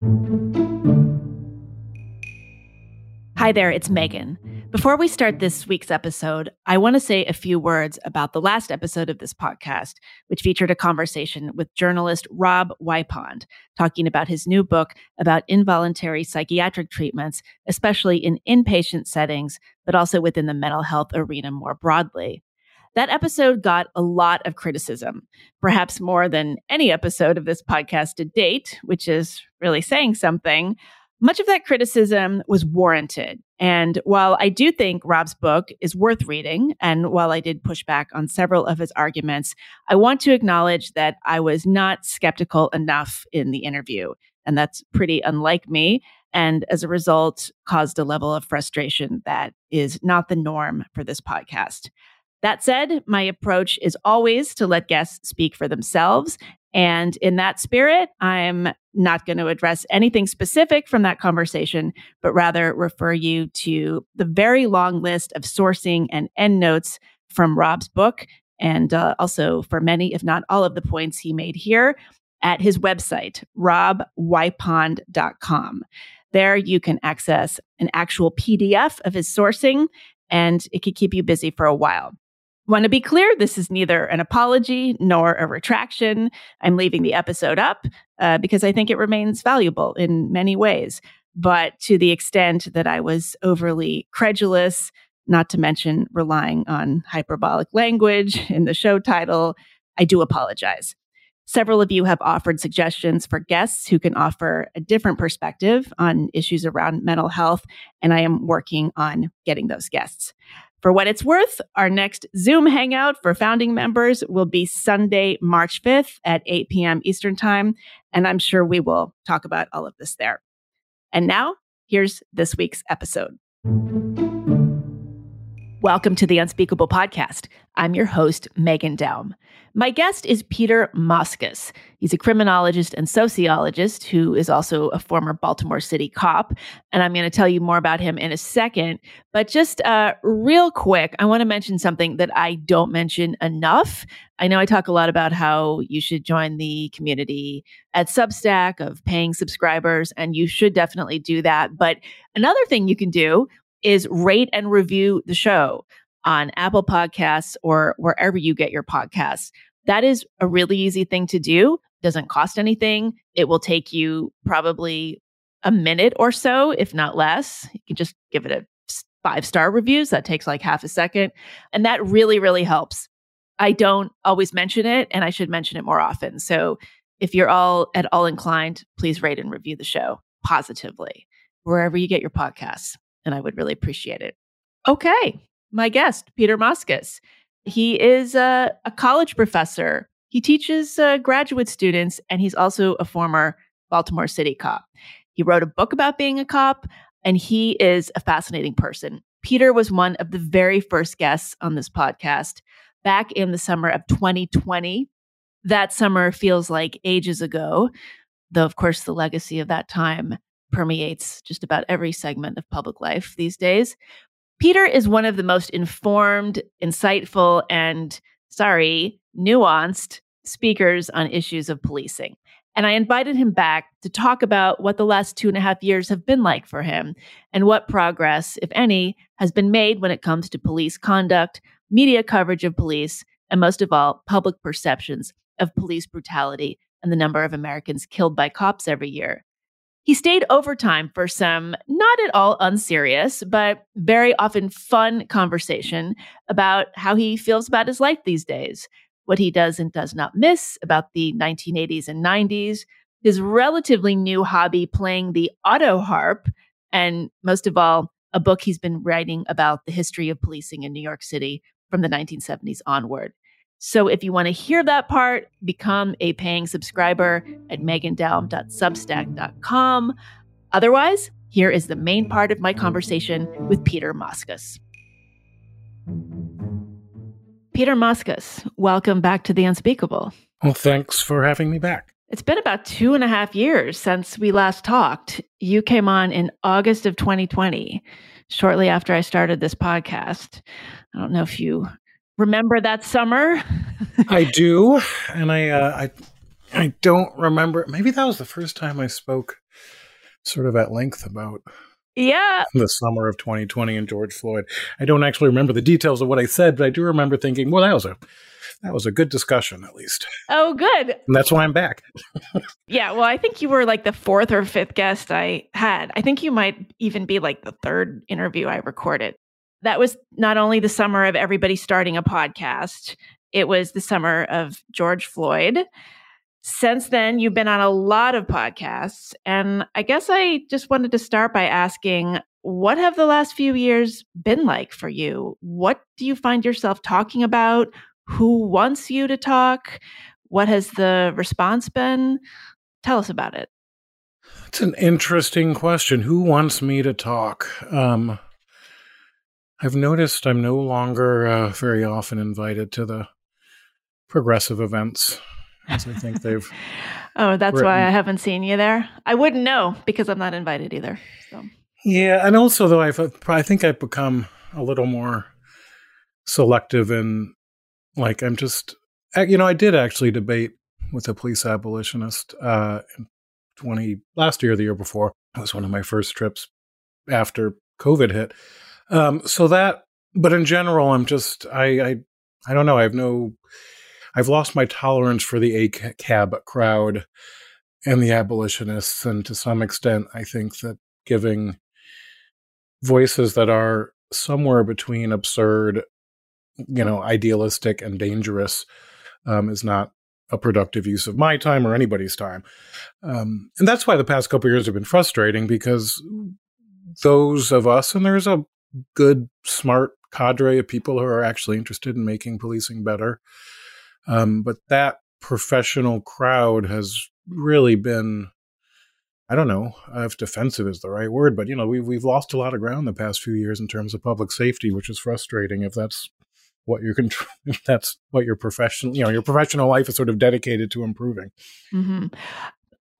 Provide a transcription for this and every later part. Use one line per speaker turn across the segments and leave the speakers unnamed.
Hi there, it's Meghan. Before we start this week's episode, I want to say a few words about the last episode of this podcast, which featured a conversation with journalist Rob Wipond, talking about his new book about involuntary psychiatric treatments, especially in inpatient settings, but also within the mental health arena more broadly. That episode got a lot of criticism, perhaps more than any episode of this podcast to date, which is really saying something. Much of that criticism was warranted. And while I do think Rob's book is worth reading, and while I did push back on several of his arguments, I want to acknowledge that I was not skeptical enough in the interview. And that's pretty unlike me. And as a result, caused a level of frustration that is not the norm for this podcast. That said, my approach is always to let guests speak for themselves. And in that spirit, I'm not going to address anything specific from that conversation, but rather refer you to the very long list of sourcing and endnotes from Rob's book, and uh, also for many, if not all of the points he made here at his website, robwipond.com. There you can access an actual PDF of his sourcing, and it could keep you busy for a while. Want to be clear, this is neither an apology nor a retraction. I'm leaving the episode up uh, because I think it remains valuable in many ways. But to the extent that I was overly credulous, not to mention relying on hyperbolic language in the show title, I do apologize. Several of you have offered suggestions for guests who can offer a different perspective on issues around mental health, and I am working on getting those guests. For what it's worth, our next Zoom hangout for founding members will be Sunday, March 5th at 8 p.m. Eastern Time. And I'm sure we will talk about all of this there. And now, here's this week's episode. Welcome to the Unspeakable Podcast. I'm your host, Meghan Daum. My guest is Peter Moskos. He's a criminologist and sociologist who is also a former Baltimore City cop. And I'm going to tell you more about him in a second. But just uh, real quick, I want to mention something that I don't mention enough. I know I talk a lot about how you should join the community at Substack of paying subscribers, and you should definitely do that. But another thing you can do is rate and review the show on Apple Podcasts or wherever you get your podcasts. That is a really easy thing to do. Doesn't cost anything. It will take you probably a minute or so, if not less. You can just give it a five star reviews. That takes like half a second. And that really, really helps. I don't always mention it, and I should mention it more often. So if you're all at all inclined, please rate and review the show positively wherever you get your podcasts and I would really appreciate it. Okay, my guest, Peter Moskos. He is a, a college professor. He teaches uh, graduate students, and he's also a former Baltimore City cop. He wrote a book about being a cop, and he is a fascinating person. Peter was one of the very first guests on this podcast back in the summer of 2020. That summer feels like ages ago, though, of course, the legacy of that time permeates just about every segment of public life these days. Peter is one of the most informed, insightful, and sorry, nuanced speakers on issues of policing. And I invited him back to talk about what the last two and a half years have been like for him and what progress, if any, has been made when it comes to police conduct, media coverage of police, and most of all, public perceptions of police brutality and the number of Americans killed by cops every year. He stayed overtime for some not at all unserious, but very often fun conversation about how he feels about his life these days, what he does and does not miss about the 1980s and 90s, his relatively new hobby playing the auto harp, and most of all, a book he's been writing about the history of policing in New York City from the 1970s onward. So if you want to hear that part, become a paying subscriber at megandaum.substack.com. Otherwise, here is the main part of my conversation with Peter Moskos. Peter Moskos, welcome back to The Unspeakable.
Well, thanks for having me back.
It's been about two and a half years since we last talked. You came on in August of 2020, shortly after I started this podcast. I don't know if you remember that summer?
I do, and I, uh, I I don't remember. Maybe that was the first time I spoke sort of at length about
yeah
the summer of 2020 and George Floyd. I don't actually remember the details of what I said, but I do remember thinking, well, that was a that was a good discussion at least.
Oh, good.
And that's why I'm back.
yeah, well, I think you were like the fourth or fifth guest I had. I think you might even be like the third interview I recorded. That was not only the summer of everybody starting a podcast, it was the summer of George Floyd. Since then, you've been on a lot of podcasts. And I guess I just wanted to start by asking what have the last few years been like for you? What do you find yourself talking about? Who wants you to talk? What has the response been? Tell us about it.
It's an interesting question. Who wants me to talk? Um, I've noticed I'm no longer uh, very often invited to the progressive events. As I think they've.
oh, that's written. why I haven't seen you there. I wouldn't know because I'm not invited either. So.
Yeah, and also though I've I think I've become a little more selective in like I'm just you know I did actually debate with a police abolitionist uh, in 20 last year, the year before. It was one of my first trips after COVID hit. Um, so that, but in general, I'm just I I I don't know. I have no I've lost my tolerance for the ACAB crowd and the abolitionists. And to some extent, I think that giving voices that are somewhere between absurd, you know, idealistic and dangerous um, is not a productive use of my time or anybody's time. Um, and that's why the past couple years have been frustrating because those of us, and there's a good, smart cadre of people who are actually interested in making policing better, um, but that professional crowd has really been, I don't know if defensive is the right word, but you know, we've, we've lost a lot of ground the past few years in terms of public safety, which is frustrating if that's what you're contr- if that's what your professional, you know, your professional life is sort of dedicated to improving.
Mm-hmm.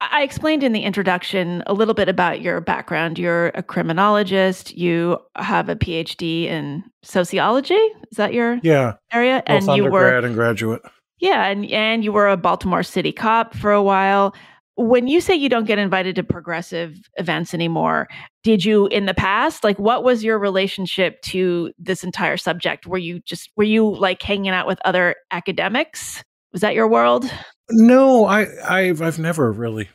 I explained in the introduction a little bit about your background. You're a criminologist. You have a PhD in sociology. Is that your
yeah
area?
Both and you were and graduate.
Yeah, and and you were a Baltimore City cop for a while. When you say you don't get invited to progressive events anymore, did you in the past? Like what was your relationship to this entire subject? Were you just were you like hanging out with other academics? Was that your world?
No, I I've I've never really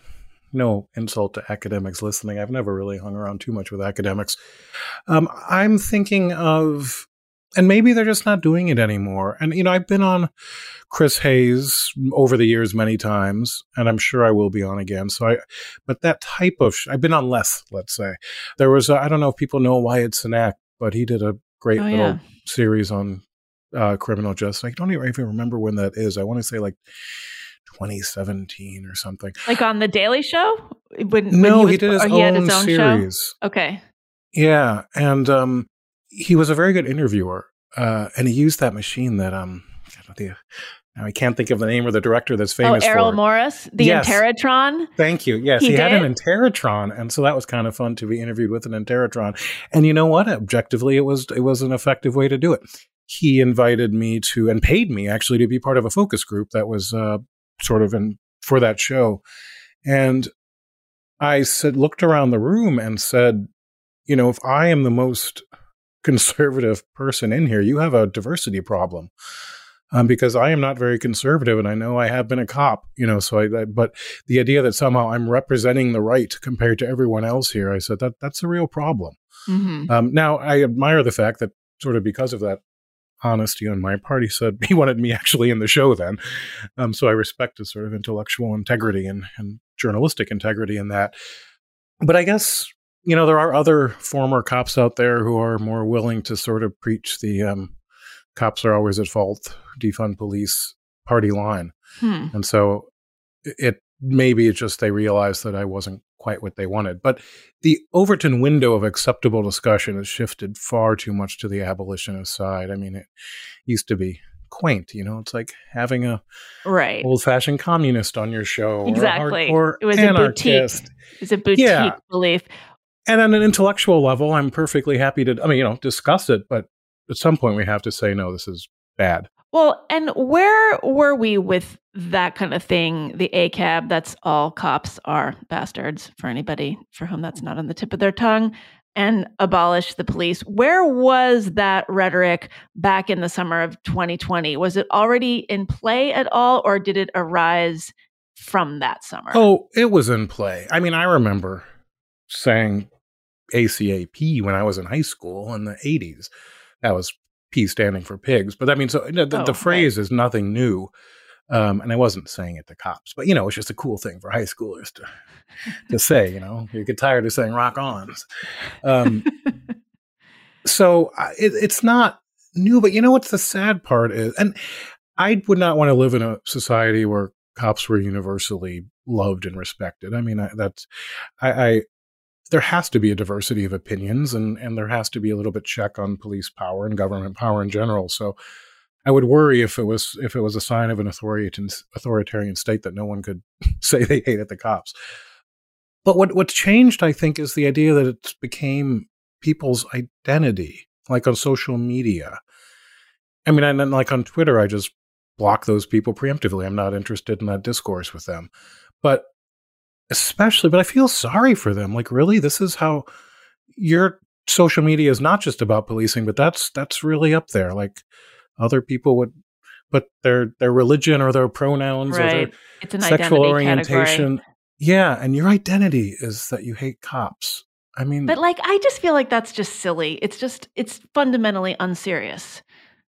no insult to academics listening. I've never really hung around too much with academics. Um, I'm thinking of and maybe they're just not doing it anymore. And you know, I've been on Chris Hayes over the years many times, and I'm sure I will be on again. So I, but that type of sh- I've been on less. Let's say there was I don't know if people know Wyatt Cenac, but he did a great oh, little yeah. series on uh, criminal justice. I don't even remember when that is. I want to say like 2017 or something.
Like on the Daily Show?
When, no, when he, he, did his, own, his own series.
Show? Okay.
Yeah, and um, he was a very good interviewer, uh, and he used that machine that um, the, now I can't think of the name of the director that's oh, famous.
Oh, Errol
for.
Morris, the yes. Interrotron.
Thank you. Yes, he, he had an Interrotron, and so that was kind of fun to be interviewed with an Interrotron. And you know what? Objectively, it was it was an effective way to do it. He invited me to and paid me actually to be part of a focus group that was uh, sort of in for that show, and I said looked around the room and said, you know, if I am the most conservative person in here, you have a diversity problem. Um, because I am not very conservative, and I know I have been a cop, you know. So, I, I, but the idea that somehow I'm representing the right compared to everyone else here, I said that that's a real problem. Mm-hmm. Um, now, I admire the fact that sort of because of that honesty on my part, he said he wanted me actually in the show then. Um, so I respect his sort of intellectual integrity and, and journalistic integrity in that. But I guess you know, there are other former cops out there who are more willing to sort of preach the um, cops are always at fault, defund police party line. Hmm. And so it maybe it's just they realized that I wasn't quite what they wanted. But the Overton window of acceptable discussion has shifted far too much to the abolitionist side. I mean, it used to be quaint. You know, it's like having a
right
old fashioned communist on your show.
Exactly.
Or
it was
anarchist.
a boutique. It was a boutique yeah. belief.
And on an intellectual level, I'm perfectly happy to, I mean, you know, discuss it, but at some point we have to say, no, this is bad.
Well, and where were we with that kind of thing? The ACAB, that's all cops are bastards for anybody for whom that's not on the tip of their tongue, and abolish the police. Where was that rhetoric back in the summer of 2020? Was it already in play at all, or did it arise from that summer?
Oh, it was in play. I mean, I remember saying ACAP when I was in high school in the 80s. That was P standing for pigs. But I mean, so the, oh, the phrase right. is nothing new. Um, and I wasn't saying it to cops, but you know, it's just a cool thing for high schoolers to to say. You know, you get tired of saying "rock on." Um, so it, it's not new, but you know what's the sad part is, and I would not want to live in a society where cops were universally loved and respected. I mean, I, that's I, I there has to be a diversity of opinions and and there has to be a little bit check on police power and government power in general. So i would worry if it was if it was a sign of an authoritarian authoritarian state that no one could say they hated the cops. But what what's changed i think is the idea that it became people's identity like on social media. I mean and then like on twitter i just block those people preemptively. I'm not interested in that discourse with them. But especially, but I feel sorry for them. Like, really, this is how your social media is not just about policing, but that's that's really up there. Like, other people would put their their religion or their pronouns right. or their sexual orientation. Category. Yeah, and your identity is that you hate cops. I mean,
but like, I just feel like that's just silly. It's just it's fundamentally unserious.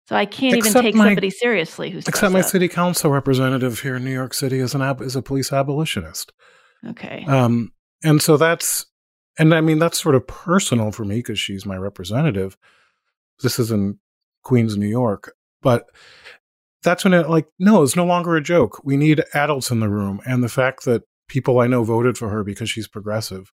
So I can't even take my, somebody seriously who's
except my city council representative here in New York City is an ab- is a police abolitionist.
Okay.
Um, and so that's, and I mean, that's sort of personal for me because she's my representative. This is in Queens, New York. But that's when it, like, no, it's no longer a joke. We need adults in the room. And the fact that people I know voted for her because she's progressive,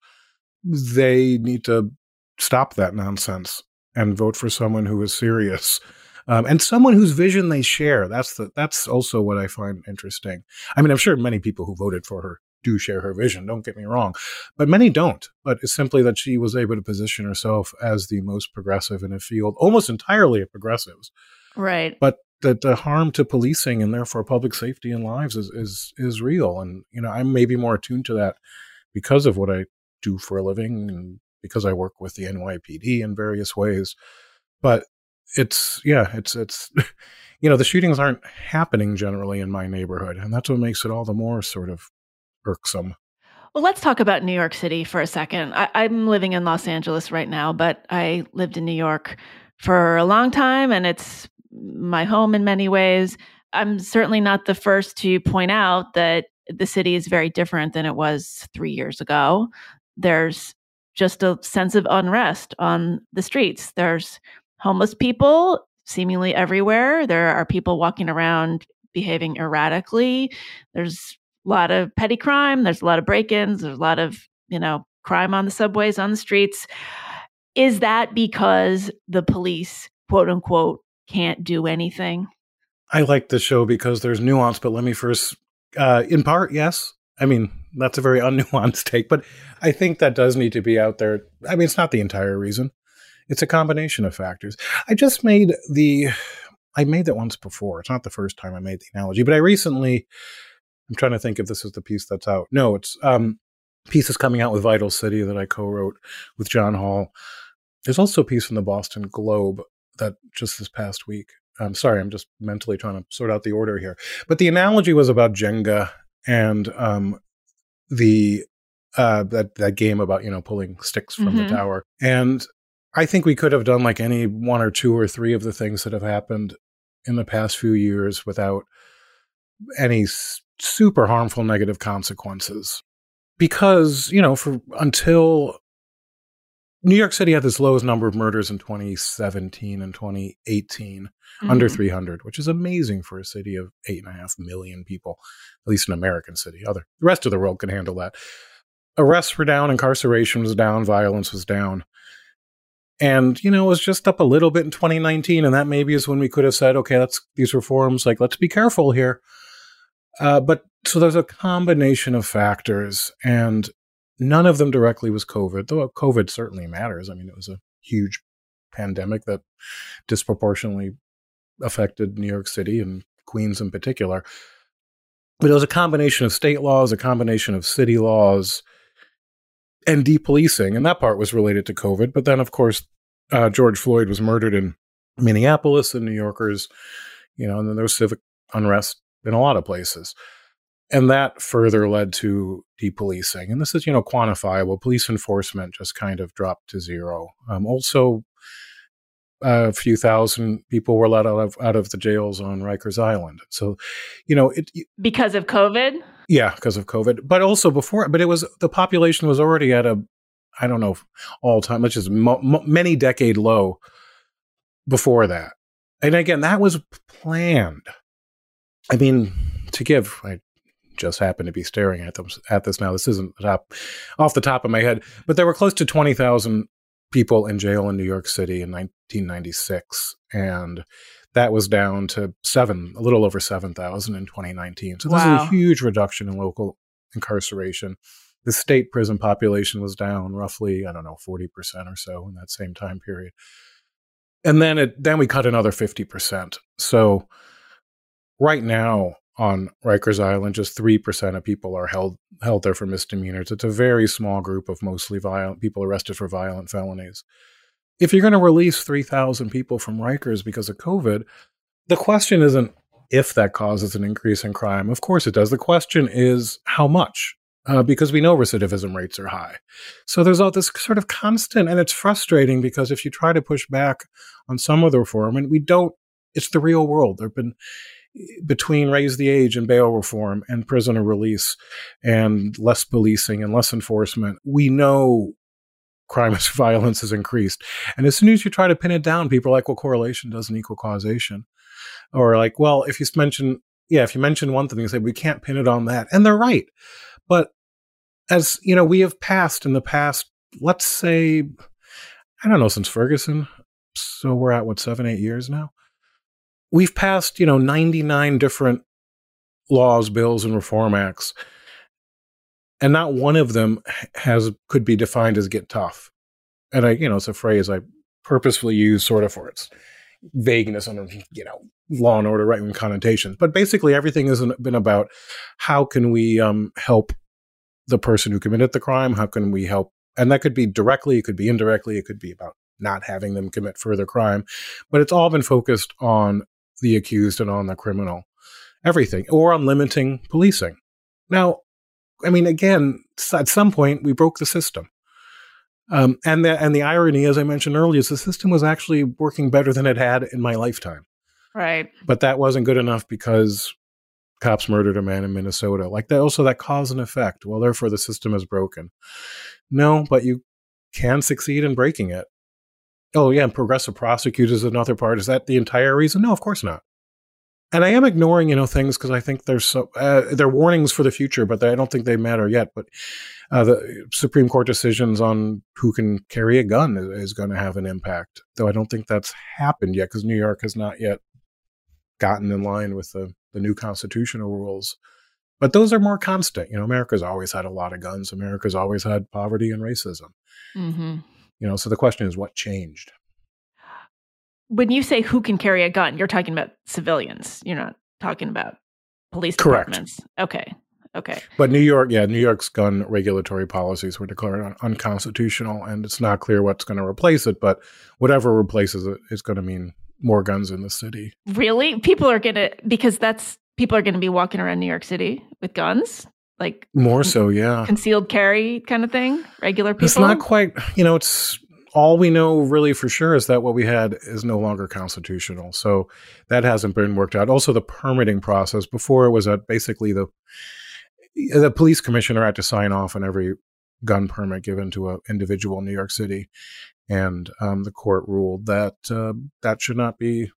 they need to stop that nonsense and vote for someone who is serious. Um, and someone whose vision they share. That's the that's also what I find interesting. I mean, I'm sure many people who voted for her do share her vision. Don't get me wrong, but many don't. But it's simply that she was able to position herself as the most progressive in a field, almost entirely of progressives.
Right.
But that the harm to policing and therefore public safety and lives is is is real. And you know, I'm maybe more attuned to that because of what I do for a living and because I work with the NYPD in various ways. But it's yeah, it's it's you know, the shootings aren't happening generally in my neighborhood, and that's what makes it all the more sort of irksome.
Well, let's talk about New York City for a second. I, I'm living in Los Angeles right now, but I lived in New York for a long time, and it's my home in many ways. I'm certainly not the first to point out that the city is very different than it was three years ago. There's just a sense of unrest on the streets. There's homeless people seemingly everywhere. There are people walking around behaving erratically. There's a lot of petty crime. There's a lot of break ins. There's a lot of, you know, crime on the subways, on the streets. Is that because the police, quote unquote, can't do anything?
I like the show because there's nuance, but let me first, uh, in part, yes. I mean, that's a very unnuanced take, but I think that does need to be out there. I mean, it's not the entire reason. It's a combination of factors. I just made the, I made that once before. It's not the first time I made the analogy, but I recently I'm trying to think if this is the piece that's out. No, it's um pieces coming out with Vital City that I co-wrote with John Hall. There's also a piece from the Boston Globe that just this past week. I'm sorry, I'm just mentally trying to sort out the order here. But the analogy was about Jenga and um, the uh, that that game about you know pulling sticks from mm-hmm. the tower. And I think we could have done like any one or two or three of the things that have happened in the past few years without any super harmful negative consequences. Because, you know, for until New York City had this lowest number of murders in 2017 and 2018, mm-hmm. under 300, which is amazing for a city of eight and a half million people, at least an American city. Other the rest of the world can handle that. Arrests were down, incarceration was down, violence was down. And, you know, it was just up a little bit in 2019. And that maybe is when we could have said, okay, let's these reforms, like, let's be careful here. Uh, but so there's a combination of factors, and none of them directly was COVID, though COVID certainly matters. I mean, it was a huge pandemic that disproportionately affected New York City and Queens in particular. But it was a combination of state laws, a combination of city laws, and depolicing. And that part was related to COVID. But then, of course, uh, George Floyd was murdered in Minneapolis, and New Yorkers, you know, and then there was civic unrest in a lot of places. And that further led to depolicing. And this is, you know, quantifiable. Police enforcement just kind of dropped to zero. Um, also, a few thousand people were let out of out of the jails on Rikers Island. So, you know, it
because of COVID.
Yeah, because of COVID, but also before. But it was the population was already at a, I don't know, all time, which is mo- mo- many decade low before that. And again, that was planned. I mean, to give, I just happen to be staring at them at this now. This isn't top, off the top of my head, but there were close to twenty thousand people in jail in New York City in 1996, and that was down to seven, a little over seven thousand in 2019. So this wow. is a huge reduction in local incarceration. The state prison population was down roughly, I don't know, 40% or so in that same time period. And then it then we cut another 50%. So right now, on Rikers Island, just 3% of people are held held there for misdemeanors. It's a very small group of mostly violent people arrested for violent felonies. If you're going to release 3,000 people from Rikers because of COVID, the question isn't if that causes an increase in crime. Of course it does. The question is how much, uh, because we know recidivism rates are high. So there's all this sort of constant, and it's frustrating because if you try to push back on some of the reform, and we don't, it's the real world. There have been between raise the age and bail reform and prisoner release and less policing and less enforcement, we know crime and violence has increased. And as soon as you try to pin it down, people are like, well, correlation doesn't equal causation. Or like, well, if you mention, yeah, if you mention one thing, you say, we can't pin it on that. And they're right. But as, you know, we have passed in the past, let's say, I don't know, since Ferguson. So we're at what, seven, eight years now? We've passed, you know, 99 different laws, bills, and reform acts. And not one of them has could be defined as get tough. And I, you know, it's a phrase I purposefully use sort of for its vagueness and, you know, law and order right wing connotations. But basically everything has been about how can we um, help the person who committed the crime? How can we help? And that could be directly, it could be indirectly, it could be about not having them commit further crime. But it's all been focused on the accused and on the criminal, everything, or on limiting policing. Now, I mean, again, at some point we broke the system. Um, and the and the irony, as I mentioned earlier, is the system was actually working better than it had in my lifetime.
Right.
But that wasn't good enough because cops murdered a man in Minnesota. Like that, also that cause and effect. Well, therefore the system is broken. No, but you can succeed in breaking it. Oh, yeah, and progressive prosecutors another part. Is that the entire reason? No, of course not. And I am ignoring, you know, things because I think there's so uh, they're warnings for the future, but I don't think they matter yet. But uh, the Supreme Court decisions on who can carry a gun is, is going to have an impact, though I don't think that's happened yet because New York has not yet gotten in line with the, the new constitutional rules. But those are more constant. You know, America's always had a lot of guns. America's always had poverty and racism. Mm-hmm. You know, so the question is what changed?
When you say who can carry a gun, you're talking about civilians. You're not talking about police
Correct.
departments. Okay. Okay.
But New York, yeah, New York's gun regulatory policies were declared un- unconstitutional, and it's not clear what's going to replace it. But whatever replaces it is going to mean more guns in the city.
Really? People are going to, because that's, people are going to be walking around New York City with guns? Like
more so, yeah,
concealed carry kind of thing. Regular people.
It's not quite. You know, it's all we know really for sure is that what we had is no longer constitutional. So that hasn't been worked out. Also, the permitting process before it was that basically the the police commissioner had to sign off on every gun permit given to an individual in New York City, and um, the court ruled that uh, that should not be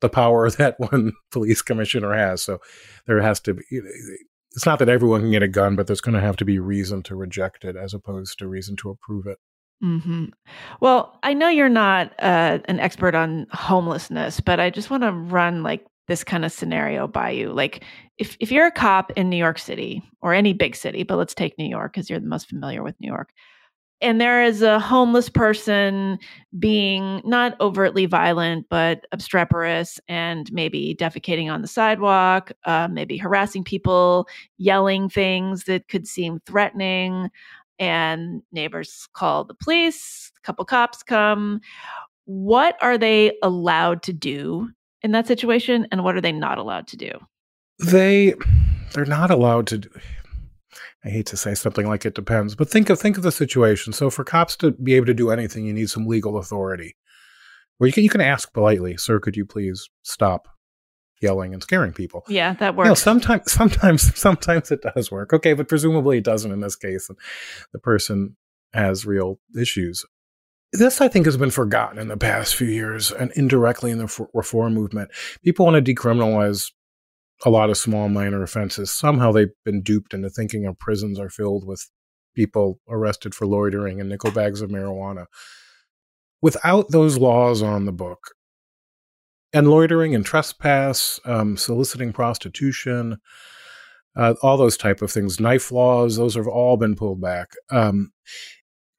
the power that one police commissioner has. So there has to be it's not that everyone can get a gun, but there's going to have to be reason to reject it as opposed to reason to approve it.
Mm-hmm. Well, I know you're not uh, an expert on homelessness, but I just want to run like this kind of scenario by you. Like, if if you're a cop in New York City or any big city, but let's take New York because you're the most familiar with New York. And there is a homeless person being not overtly violent, but obstreperous and maybe defecating on the sidewalk, uh, maybe harassing people, yelling things that could seem threatening. And neighbors call the police, a couple cops come. What are they allowed to do in that situation? And what are they not allowed to do?
They they're not allowed to do I hate to say something like it depends, but think of think of the situation. So for cops to be able to do anything, you need some legal authority. Where you can you can ask politely, "Sir, could you please stop yelling and scaring people?"
Yeah, that works.
You know, sometimes sometimes sometimes it does work. Okay, but presumably it doesn't in this case. And the person has real issues. This, I think, has been forgotten in the past few years and indirectly in the reform movement. People want to decriminalize a lot of small minor offenses. Somehow they've been duped into thinking our prisons are filled with people arrested for loitering and nickel bags of marijuana. Without those laws on the book, and loitering and trespass, um, soliciting prostitution, uh, all those type of things, knife laws, those have all been pulled back. Um,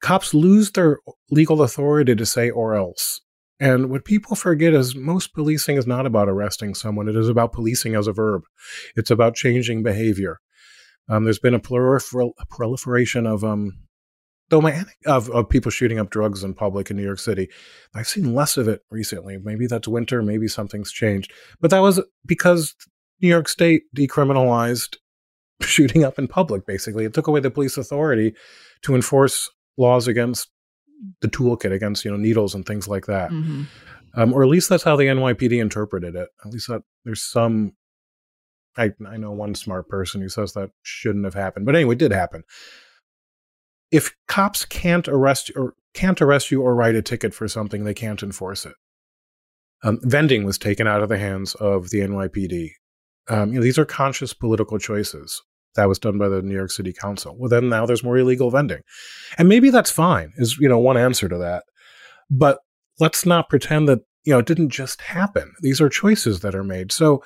cops lose their legal authority to say or else. And what people forget is most policing is not about arresting someone. It is about policing as a verb. It's about changing behavior. Um, there's been a, prolifer- a proliferation of um, my of, of people shooting up drugs in public in New York City. I've seen less of it recently. Maybe that's winter. Maybe something's changed. But that was because New York State decriminalized shooting up in public. Basically, it took away the police authority to enforce laws against the toolkit against you know needles and things like that. Mm-hmm. Um, or at least that's how the NYPD interpreted it. At least that there's some. I I know one smart person who says that shouldn't have happened, but anyway, it did happen. If cops can't arrest or can't arrest you or write a ticket for something, they can't enforce it. Um, vending was taken out of the hands of the NYPD. Um, you know, these are conscious political choices. That was done by the New York City Council. Well, then now there's more illegal vending. And maybe that's fine, is, you know, one answer to that. But let's not pretend that, you know, it didn't just happen. These are choices that are made. So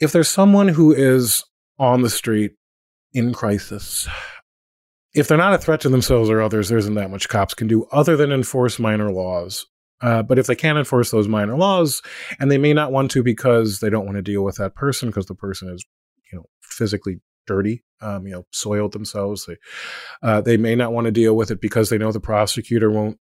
if there's someone who is on the street in crisis, if they're not a threat to themselves or others, there isn't that much cops can do other than enforce minor laws. Uh, but if they can't enforce those minor laws, and they may not want to because they don't want to deal with that person because the person is, you know, physically dirty, um, you know, soiled themselves. They, uh, they may not want to deal with it because they know the prosecutor won't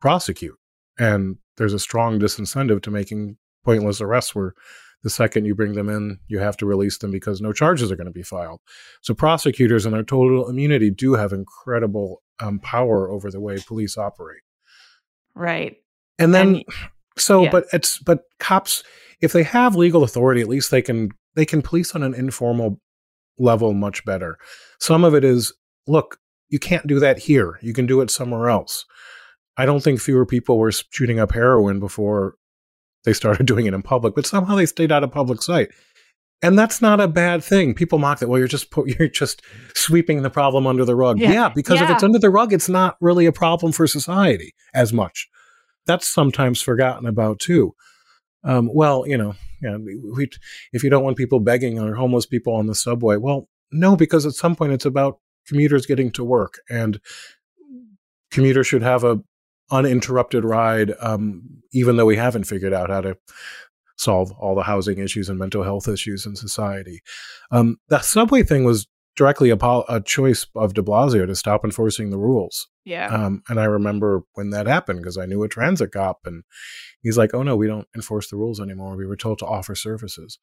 prosecute. And there's a strong disincentive to making pointless arrests where the second you bring them in, you have to release them because no charges are going to be filed. So prosecutors and their total immunity do have incredible um, power over the way police operate.
Right.
And then, and, so, yeah. but it's, but cops, if they have legal authority, at least they can, they can police on an informal level much better. Some of it is, look, you can't do that here. You can do it somewhere else. I don't think fewer people were shooting up heroin before they started doing it in public, but somehow they stayed out of public sight. And that's not a bad thing. People mock that. Well, you're just you're just sweeping the problem under the rug. Yeah, yeah because yeah. if it's under the rug, it's not really a problem for society as much. That's sometimes forgotten about too. Um, well, you know, yeah, we, if you don't want people begging or homeless people on the subway, well, no, because at some point it's about commuters getting to work, and commuters should have a uninterrupted ride, um, even though we haven't figured out how to solve all the housing issues and mental health issues in society. Um, the subway thing was directly a, pol- a, choice of De Blasio to stop enforcing the rules.
Yeah.
Um, and I remember when that happened because I knew a transit cop, and he's like, "Oh no, we don't enforce the rules anymore. We were told to offer services."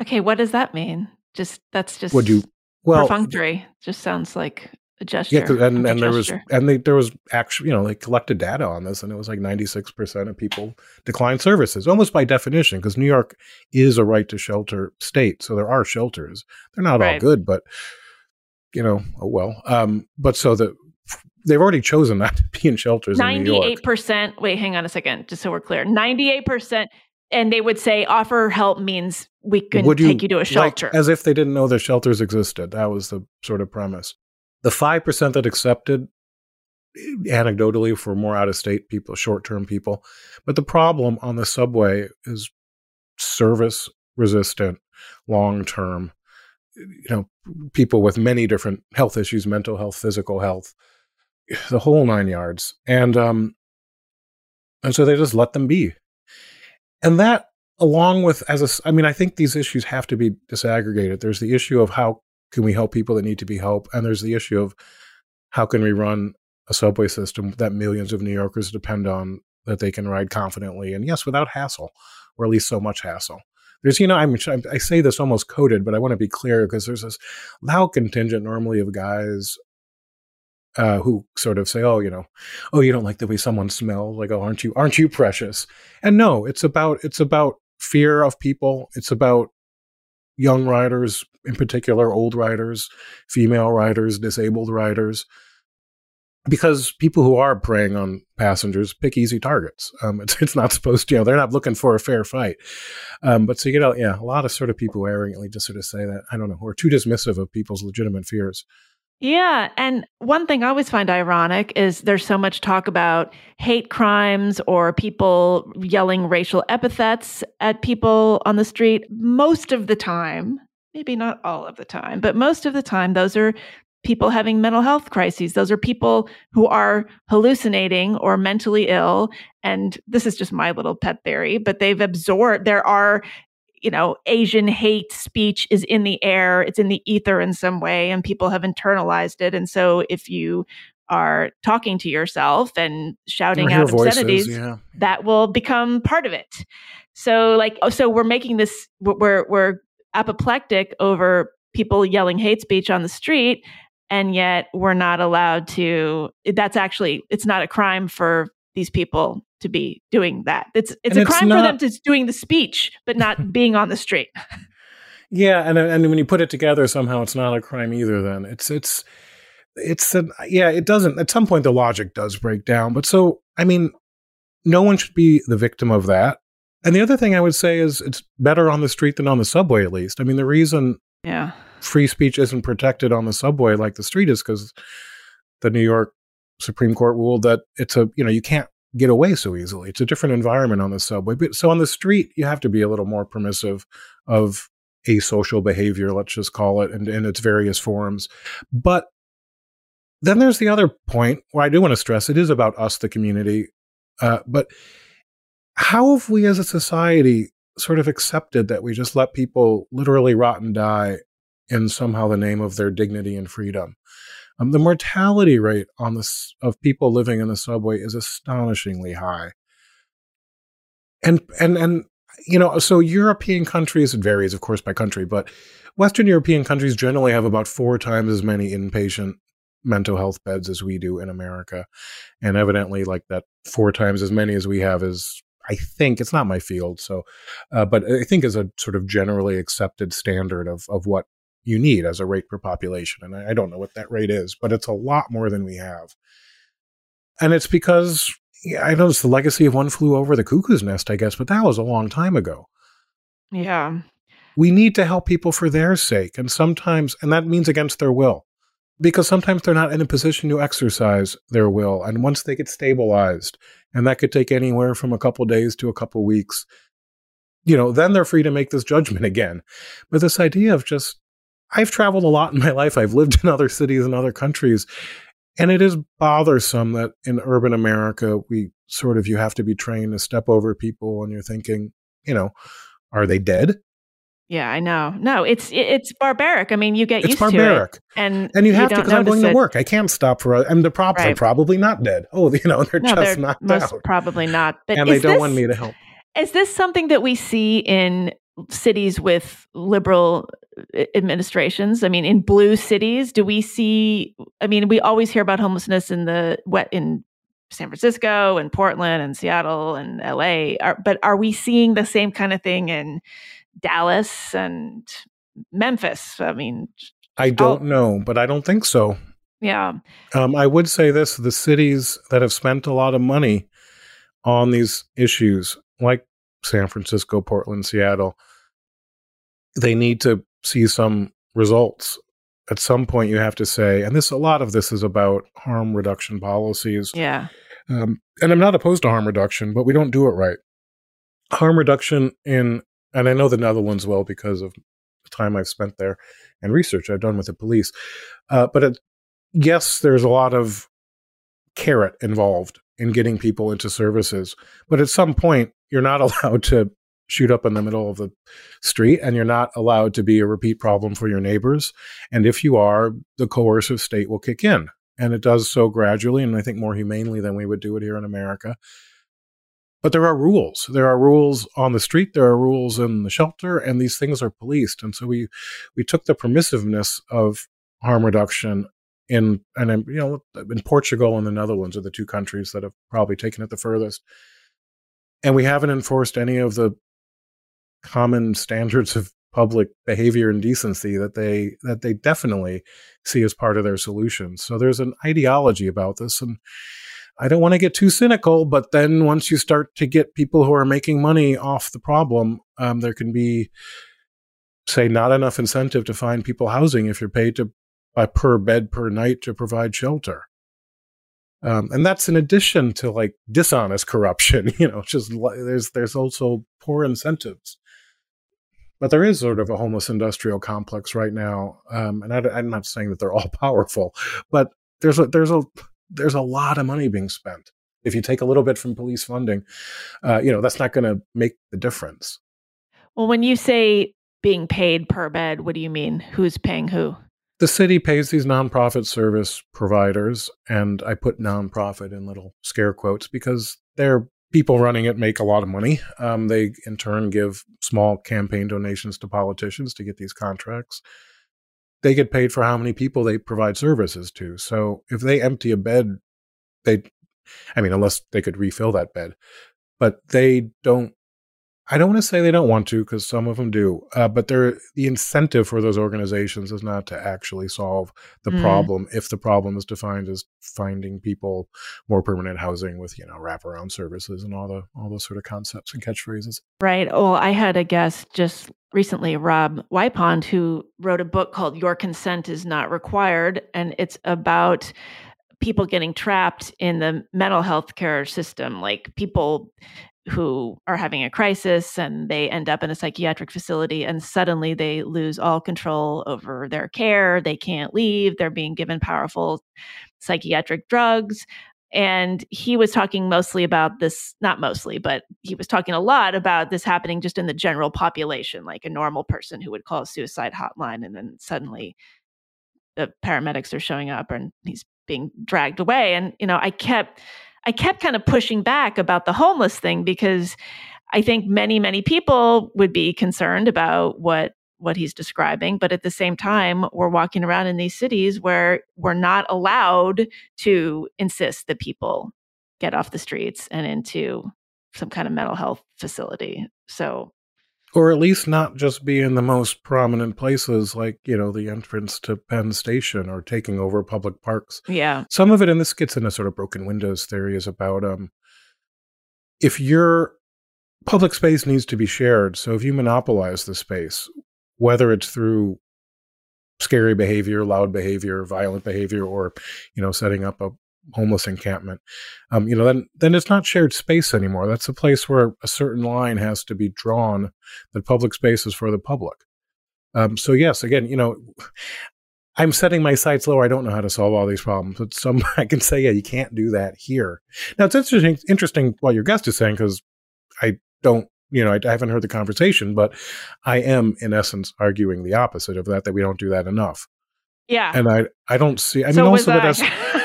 Okay, what does that mean? Just that's just
would you well
perfunctory. Just sounds like a gesture.
Yeah, and, and there was and they, there was actually you know they collected data on this, and it was like ninety six percent of people declined services, almost by definition, because New York is a right to shelter state, so there are shelters. They're not right. all good, but you know, oh well. Um, but so that they've already chosen not to be in shelters.
Ninety-eight percent. Wait, hang on a second, just so we're clear. Ninety-eight percent, and they would say offer help means we can take you to a shelter,
like, as if they didn't know the shelters existed. That was the sort of premise. The five percent that accepted, anecdotally, for more out-of-state people, short-term people, but the problem on the subway is service resistant, long-term you know people with many different health issues mental health physical health the whole nine yards. And um, and so they just let them be. And that, along with as a, I mean, I think these issues have to be disaggregated. There's the issue of how can we help people that need to be helped, and there's the issue of how can we run a subway system that millions of New Yorkers depend on that they can ride confidently and yes, without hassle, or at least so much hassle. There's, you know, I'm, I say this almost coded, but I want to be clear because there's this loud contingent normally of guys uh, who sort of say, "Oh, you know, oh, you don't like the way someone smells. Like, oh, aren't you, aren't you precious?" And no, it's about it's about fear of people. It's about young riders, in particular, old riders, female riders, disabled riders, because people who are preying on passengers pick easy targets. Um, it's, it's not supposed to, you know, they're not looking for a fair fight. Um, but so, you know, yeah, a lot of sort of people arrogantly just sort of say that, I don't know, or too dismissive of people's legitimate fears.
Yeah. And one thing I always find ironic is there's so much talk about hate crimes or people yelling racial epithets at people on the street. Most of the time, maybe not all of the time, but most of the time, those are people having mental health crises. Those are people who are hallucinating or mentally ill. And this is just my little pet theory, but they've absorbed, there are you know, Asian hate speech is in the air, it's in the ether in some way, and people have internalized it. And so if you are talking to yourself and shouting out obscenities, voices, yeah. that will become part of it. So like oh, so we're making this we're we're apoplectic over people yelling hate speech on the street and yet we're not allowed to that's actually it's not a crime for these people to be doing that. It's it's and a it's crime not, for them to doing the speech, but not being on the street.
yeah, and uh, and when you put it together, somehow it's not a crime either. Then it's it's it's a, yeah, it doesn't. At some point, the logic does break down. But so I mean, no one should be the victim of that. And the other thing I would say is it's better on the street than on the subway. At least, I mean, the reason
yeah
free speech isn't protected on the subway like the street is because the New York Supreme Court ruled that it's a you know you can't get away so easily. It's a different environment on the subway. But so on the street, you have to be a little more permissive of asocial behavior, let's just call it, and in its various forms. But then there's the other point where I do want to stress it is about us, the community. Uh, but how have we as a society sort of accepted that we just let people literally rot and die in somehow the name of their dignity and freedom? Um, the mortality rate on this of people living in the subway is astonishingly high. And and and you know, so European countries it varies, of course, by country, but Western European countries generally have about four times as many inpatient mental health beds as we do in America, and evidently, like that, four times as many as we have is I think it's not my field, so, uh, but I think is a sort of generally accepted standard of of what you need as a rate per population. And I, I don't know what that rate is, but it's a lot more than we have. And it's because yeah, I know it's the legacy of one flew over the cuckoo's nest, I guess, but that was a long time ago.
Yeah.
We need to help people for their sake. And sometimes, and that means against their will, because sometimes they're not in a position to exercise their will. And once they get stabilized, and that could take anywhere from a couple days to a couple weeks, you know, then they're free to make this judgment again. But this idea of just I've traveled a lot in my life. I've lived in other cities and other countries. And it is bothersome that in urban America, we sort of, you have to be trained to step over people and you're thinking, you know, are they dead?
Yeah, I know. No, it's it's barbaric. I mean, you get
it's
used
barbaric.
to it, and
and you have to because I'm going it. to work. I can't stop for. and the props right. are probably not dead. Oh, you know, they're no, just they're knocked
most
out.
Probably not.
But and they don't this, want me to help.
Is this something that we see in cities with liberal uh, administrations? I mean in blue cities do we see i mean we always hear about homelessness in the wet in san francisco and portland and seattle and la are, but are we seeing the same kind of thing in dallas and memphis? I mean
i don't know but i don't think so.
Yeah.
Um, i would say this the cities that have spent a lot of money on these issues like san francisco portland seattle they need to see some results. At some point, you have to say, and this a lot of this is about harm reduction policies.
Yeah.
Um, and I'm not opposed to harm reduction, but we don't do it right. Harm reduction in, and I know the Netherlands well because of the time I've spent there and research I've done with the police. Uh, but it, yes, there's a lot of carrot involved in getting people into services. But at some point, you're not allowed to shoot up in the middle of the street and you're not allowed to be a repeat problem for your neighbors. And if you are, the coercive state will kick in. And it does so gradually and I think more humanely than we would do it here in America. But there are rules. There are rules on the street. There are rules in the shelter, and these things are policed. And so we we took the permissiveness of harm reduction in and you know in Portugal and the Netherlands are the two countries that have probably taken it the furthest. And we haven't enforced any of the common standards of public behavior and decency that they that they definitely see as part of their solution. So there's an ideology about this and I don't want to get too cynical, but then once you start to get people who are making money off the problem, um, there can be, say, not enough incentive to find people housing if you're paid to by per bed per night to provide shelter. Um, and that's in addition to like dishonest corruption. You know, just there's there's also poor incentives. But there is sort of a homeless industrial complex right now, um, and I, I'm not saying that they're all powerful, but there's a there's a there's a lot of money being spent. If you take a little bit from police funding, uh, you know that's not going to make the difference.
Well, when you say being paid per bed, what do you mean? Who's paying who?
The city pays these nonprofit service providers, and I put nonprofit in little scare quotes because they're people running it make a lot of money. Um, they in turn give small campaign donations to politicians to get these contracts. They get paid for how many people they provide services to. So if they empty a bed, they, I mean, unless they could refill that bed, but they don't I don't want to say they don't want to because some of them do, uh, but the incentive for those organizations is not to actually solve the mm. problem. If the problem is defined as finding people more permanent housing with you know wraparound services and all the all those sort of concepts and catchphrases.
Right. Well, I had a guest just recently, Rob Wipond, who wrote a book called "Your Consent Is Not Required," and it's about people getting trapped in the mental health care system like people who are having a crisis and they end up in a psychiatric facility and suddenly they lose all control over their care. They can't leave. They're being given powerful psychiatric drugs. And he was talking mostly about this, not mostly, but he was talking a lot about this happening just in the general population, like a normal person who would call a suicide hotline and then suddenly the paramedics are showing up and he's being dragged away. And, you know, I kept I kept kind of pushing back about the homeless thing because I think many, many people would be concerned about what what he's describing but at the same time we're walking around in these cities where we're not allowed to insist that people get off the streets and into some kind of mental health facility. So
or at least not just be in the most prominent places like you know the entrance to penn station or taking over public parks.
Yeah.
Some of it and this gets into sort of broken windows theory is about um if your public space needs to be shared so if you monopolize the space whether it's through scary behavior loud behavior violent behavior or you know setting up a homeless encampment, um, you know, then then it's not shared space anymore. That's a place where a certain line has to be drawn. That public space is for the public. Um, so yes, again, you know, I'm setting my sights low. I don't know how to solve all these problems, but some I can say, yeah, you can't do that here. Now it's interesting. Interesting what your guest is saying because I don't. You know, I, I haven't heard the conversation, but I am, in essence, arguing the opposite of that. That we don't do that enough.
Yeah.
And I, I don't see. I so mean, also that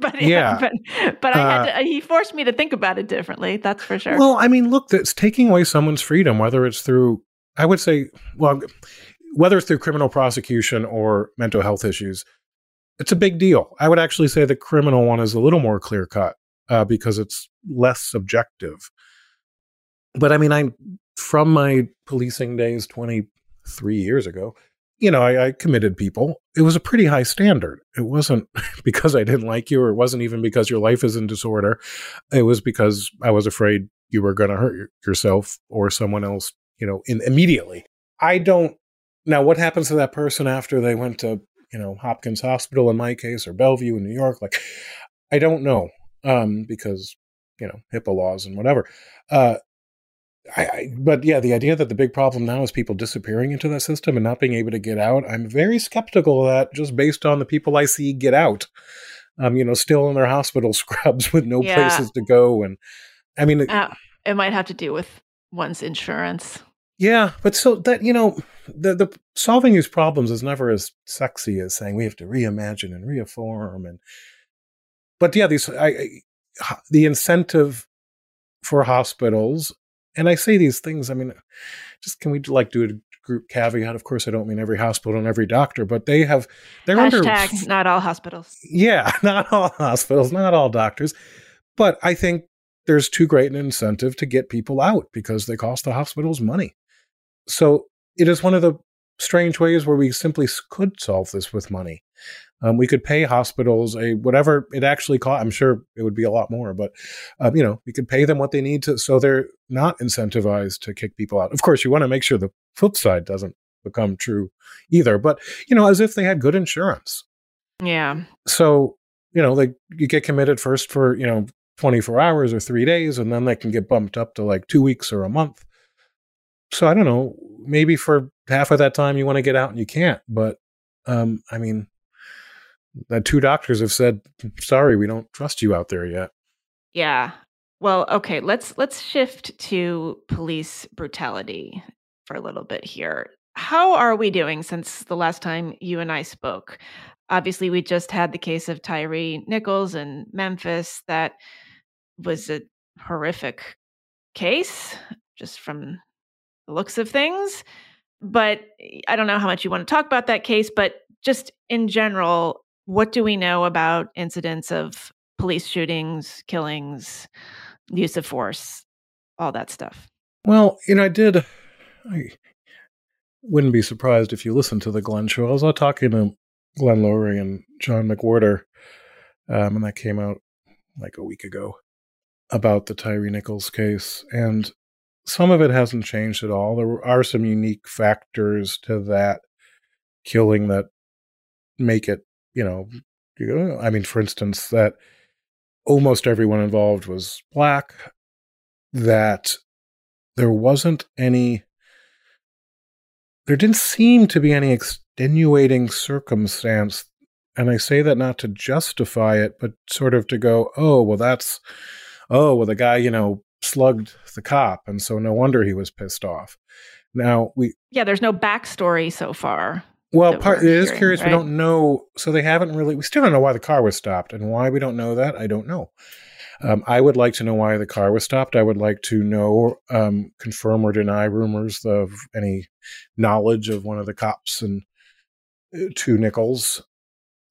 but yeah, but, but I had uh, to, he forced me to think about it differently. That's for sure.
Well, I mean, look, it's taking away someone's freedom, whether it's through, I would say, well, whether it's through criminal prosecution or mental health issues, it's a big deal. I would actually say the criminal one is a little more clear cut uh, because it's less subjective. But I mean, I from my policing days 23 years ago, you know, I, I, committed people. It was a pretty high standard. It wasn't because I didn't like you, or it wasn't even because your life is in disorder. It was because I was afraid you were going to hurt yourself or someone else, you know, in, immediately. I don't. Now, what happens to that person after they went to, you know, Hopkins Hospital in my case, or Bellevue in New York? Like, I don't know um, because, you know, HIPAA laws and whatever. Uh, I, I, but yeah, the idea that the big problem now is people disappearing into that system and not being able to get out, I'm very skeptical of that just based on the people I see get out. um, you know, still in their hospital scrubs with no yeah. places to go. And I mean, uh,
it might have to do with one's insurance.
Yeah, but so that you know, the the solving these problems is never as sexy as saying we have to reimagine and reform and. But yeah, these I, I the incentive for hospitals, and I say these things. I mean, just can we like do a group caveat? Of course, I don't mean every hospital and every doctor, but they have
they're Hashtag under not all hospitals.
Yeah, not all hospitals, not all doctors, but I think there's too great an incentive to get people out because they cost the hospitals money. So it is one of the strange ways where we simply could solve this with money. Um, we could pay hospitals a whatever it actually cost. I'm sure it would be a lot more, but um, you know, we could pay them what they need to, so they're not incentivized to kick people out. Of course, you want to make sure the flip side doesn't become true either. But you know, as if they had good insurance.
Yeah.
So you know, they you get committed first for you know 24 hours or three days, and then they can get bumped up to like two weeks or a month. So I don't know. Maybe for half of that time you want to get out and you can't. But um, I mean, the two doctors have said, "Sorry, we don't trust you out there yet."
Yeah. Well, okay. Let's let's shift to police brutality for a little bit here. How are we doing since the last time you and I spoke? Obviously, we just had the case of Tyre Nichols in Memphis. That was a horrific case, just from the looks of things. But eh, I don't know how much you want to talk about that case, but just in general, what do we know about incidents of police shootings, killings, use of force, all that stuff?
Well, you know, I did. I wouldn't be surprised if you listened to the Glenn show. I was talking to Glenn Loury and John McWhorter, um, and that came out like a week ago about the Tyre Nichols case. And some of it hasn't changed at all. There are some unique factors to that killing that make it you know, oh, I mean, for instance, that almost everyone involved was black, that there wasn't any, there didn't seem to be any extenuating circumstance. And I say that not to justify it, but sort of to go, oh, well, that's, oh, well, the guy, you know, slugged the cop. And so no wonder he was pissed off. Now we.
Yeah, there's no backstory so far.
Well, part, it is curious. Right? We don't know. So they haven't really. We still don't know why the car was stopped, and why we don't know that, I don't know. Um, I would like to know why the car was stopped. I would like to know, um, confirm or deny rumors of any knowledge of one of the cops and uh, to Nichols.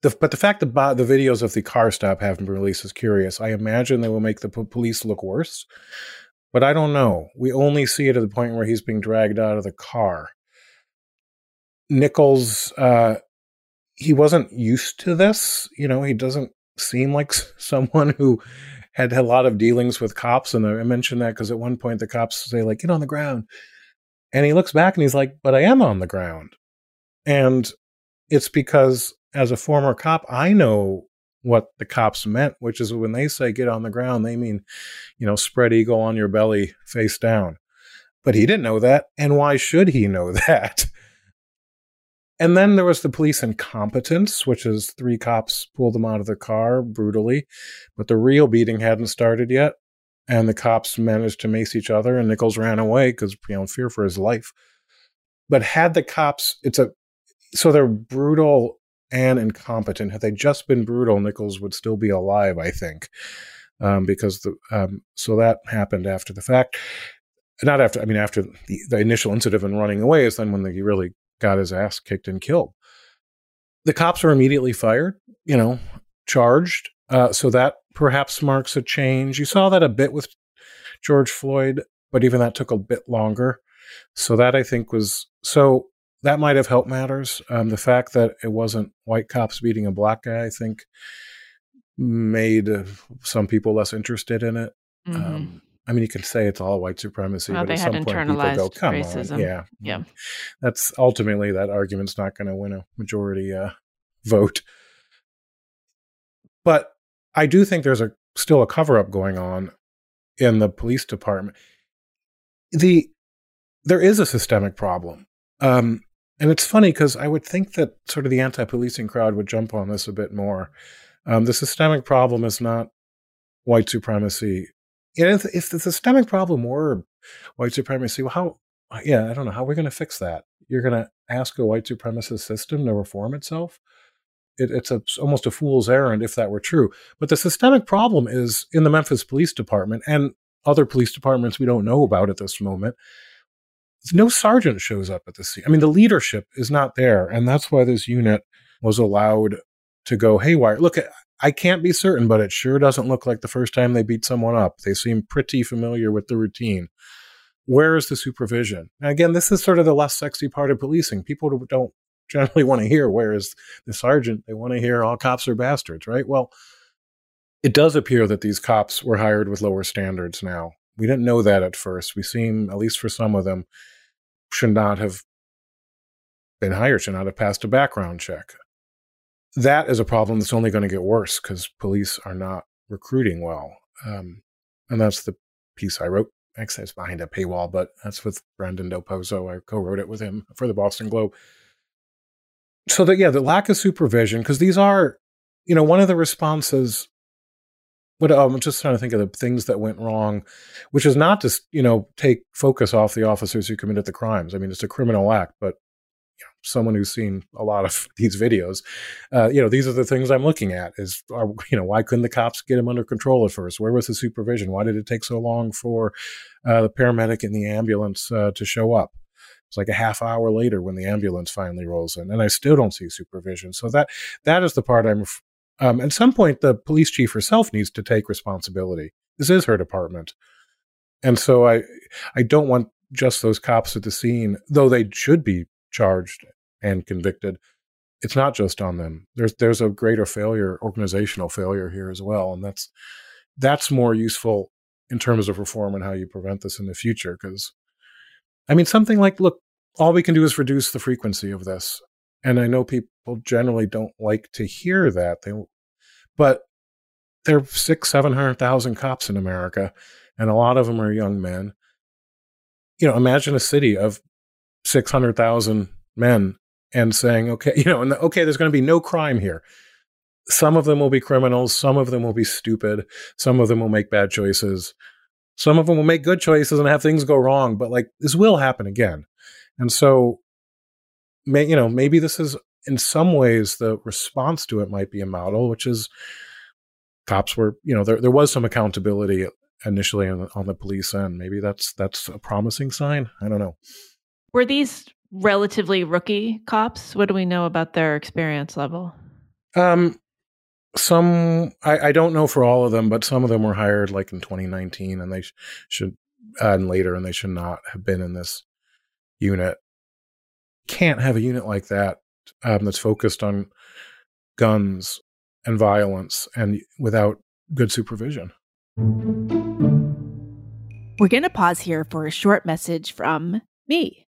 The, but the fact that the videos of the car stop haven't been released is curious. I imagine they will make the p- police look worse, but I don't know. We only see it at the point where he's being dragged out of the car. Nichols, uh, he wasn't used to this. You know, he doesn't seem like someone who had a lot of dealings with cops. And I mentioned that because at one point the cops say, like, get on the ground. And he looks back and he's like, but I am on the ground. And it's because as a former cop, I know what the cops meant, which is when they say get on the ground, they mean, you know, spread eagle on your belly, face down. But he didn't know that. And why should he know that? And then there was the police incompetence, which is three cops pulled them out of the car brutally, but the real beating hadn't started yet. And the cops managed to mace each other, and Nichols ran away because you know, fear for his life. But had the cops, it's a so they're brutal and incompetent. Had they just been brutal, Nichols would still be alive, I think, um, because the um, so that happened after the fact. Not after, I mean, after the, the initial incident and running away is then when they really got his ass kicked and killed. The cops were immediately fired, you know, charged. Uh, so that perhaps marks a change. You saw that a bit with George Floyd, but even that took a bit longer. So that I think was so that might have helped matters. Um, the fact that it wasn't white cops beating a black guy, I think, made uh, some people less interested in it. Mm-hmm. Um, I mean, you can say it's all white supremacy, well, but at some point people go, "Come racism. on, yeah,
yeah."
That's ultimately that argument's not going to win a majority uh, vote. But I do think there's a still a cover up going on in the police department. The there is a systemic problem, um, and it's funny because I would think that sort of the anti-policing crowd would jump on this a bit more. Um, the systemic problem is not white supremacy. If, if the systemic problem were white supremacy, well, how, yeah, I don't know, how we're we going to fix that? You're going to ask a white supremacist system to reform itself? It, it's a, almost a fool's errand if that were true. But the systemic problem is in the Memphis Police Department and other police departments we don't know about at this moment. No sergeant shows up at the scene. I mean, the leadership is not there. And that's why this unit was allowed to go haywire. Look, I can't be certain, but it sure doesn't look like the first time they beat someone up. They seem pretty familiar with the routine. Where is the supervision? And again, this is sort of the less sexy part of policing. People don't generally want to hear where is the sergeant. They want to hear all cops are bastards, right? Well, it does appear that these cops were hired with lower standards now. We didn't know that at first. We seem, at least for some of them, should not have been hired, should not have passed a background check. That is a problem that's only going to get worse because police are not recruiting well. Um, and that's the piece I wrote. Actually, it's behind a paywall, but that's with Brandon Del. I co wrote it with him for the Boston Globe. So, that, yeah, the lack of supervision, because these are, you know, one of the responses But um, I'm just trying to think of the things that went wrong, which is not to you know take focus off the officers who committed the crimes. I mean, it's a criminal act, but someone who's seen a lot of these videos, uh, you know, these are the things I'm looking at. Is are, you know why couldn't the cops get him under control at first? Where was the supervision? Why did it take so long for uh, the paramedic and the ambulance uh, to show up? It's like a half hour later when the ambulance finally rolls in, and I still don't see supervision. So that that is the part I'm um, at some point, the police chief herself needs to take responsibility. This is her department, and so I I don't want just those cops at the scene, though they should be charged and convicted. It's not just on them. There's there's a greater failure, organizational failure here as well, and that's that's more useful in terms of reform and how you prevent this in the future. Because I mean, something like look, all we can do is reduce the frequency of this. And I know people generally don't like to hear that. They, but there are six, seven hundred thousand cops in America, and a lot of them are young men. You know, imagine a city of six hundred thousand men and saying, okay, you know, and okay, there's going to be no crime here. Some of them will be criminals. Some of them will be stupid. Some of them will make bad choices. Some of them will make good choices and have things go wrong. But like this will happen again. And so may, you know, maybe this is in some ways the response to it might be a model, which is cops were, you know, there there was some accountability initially on the, on the police end. Maybe that's that's a promising sign. I don't know.
Were these relatively rookie cops? What do we know about their experience level?
Um, some I, I don't know for all of them, but some of them were hired like in 2019, and they sh- should uh, and later, and they should not have been in this unit can't have a unit like that um, that's focused on guns and violence and without good supervision.
We're going to pause here for a short message from me.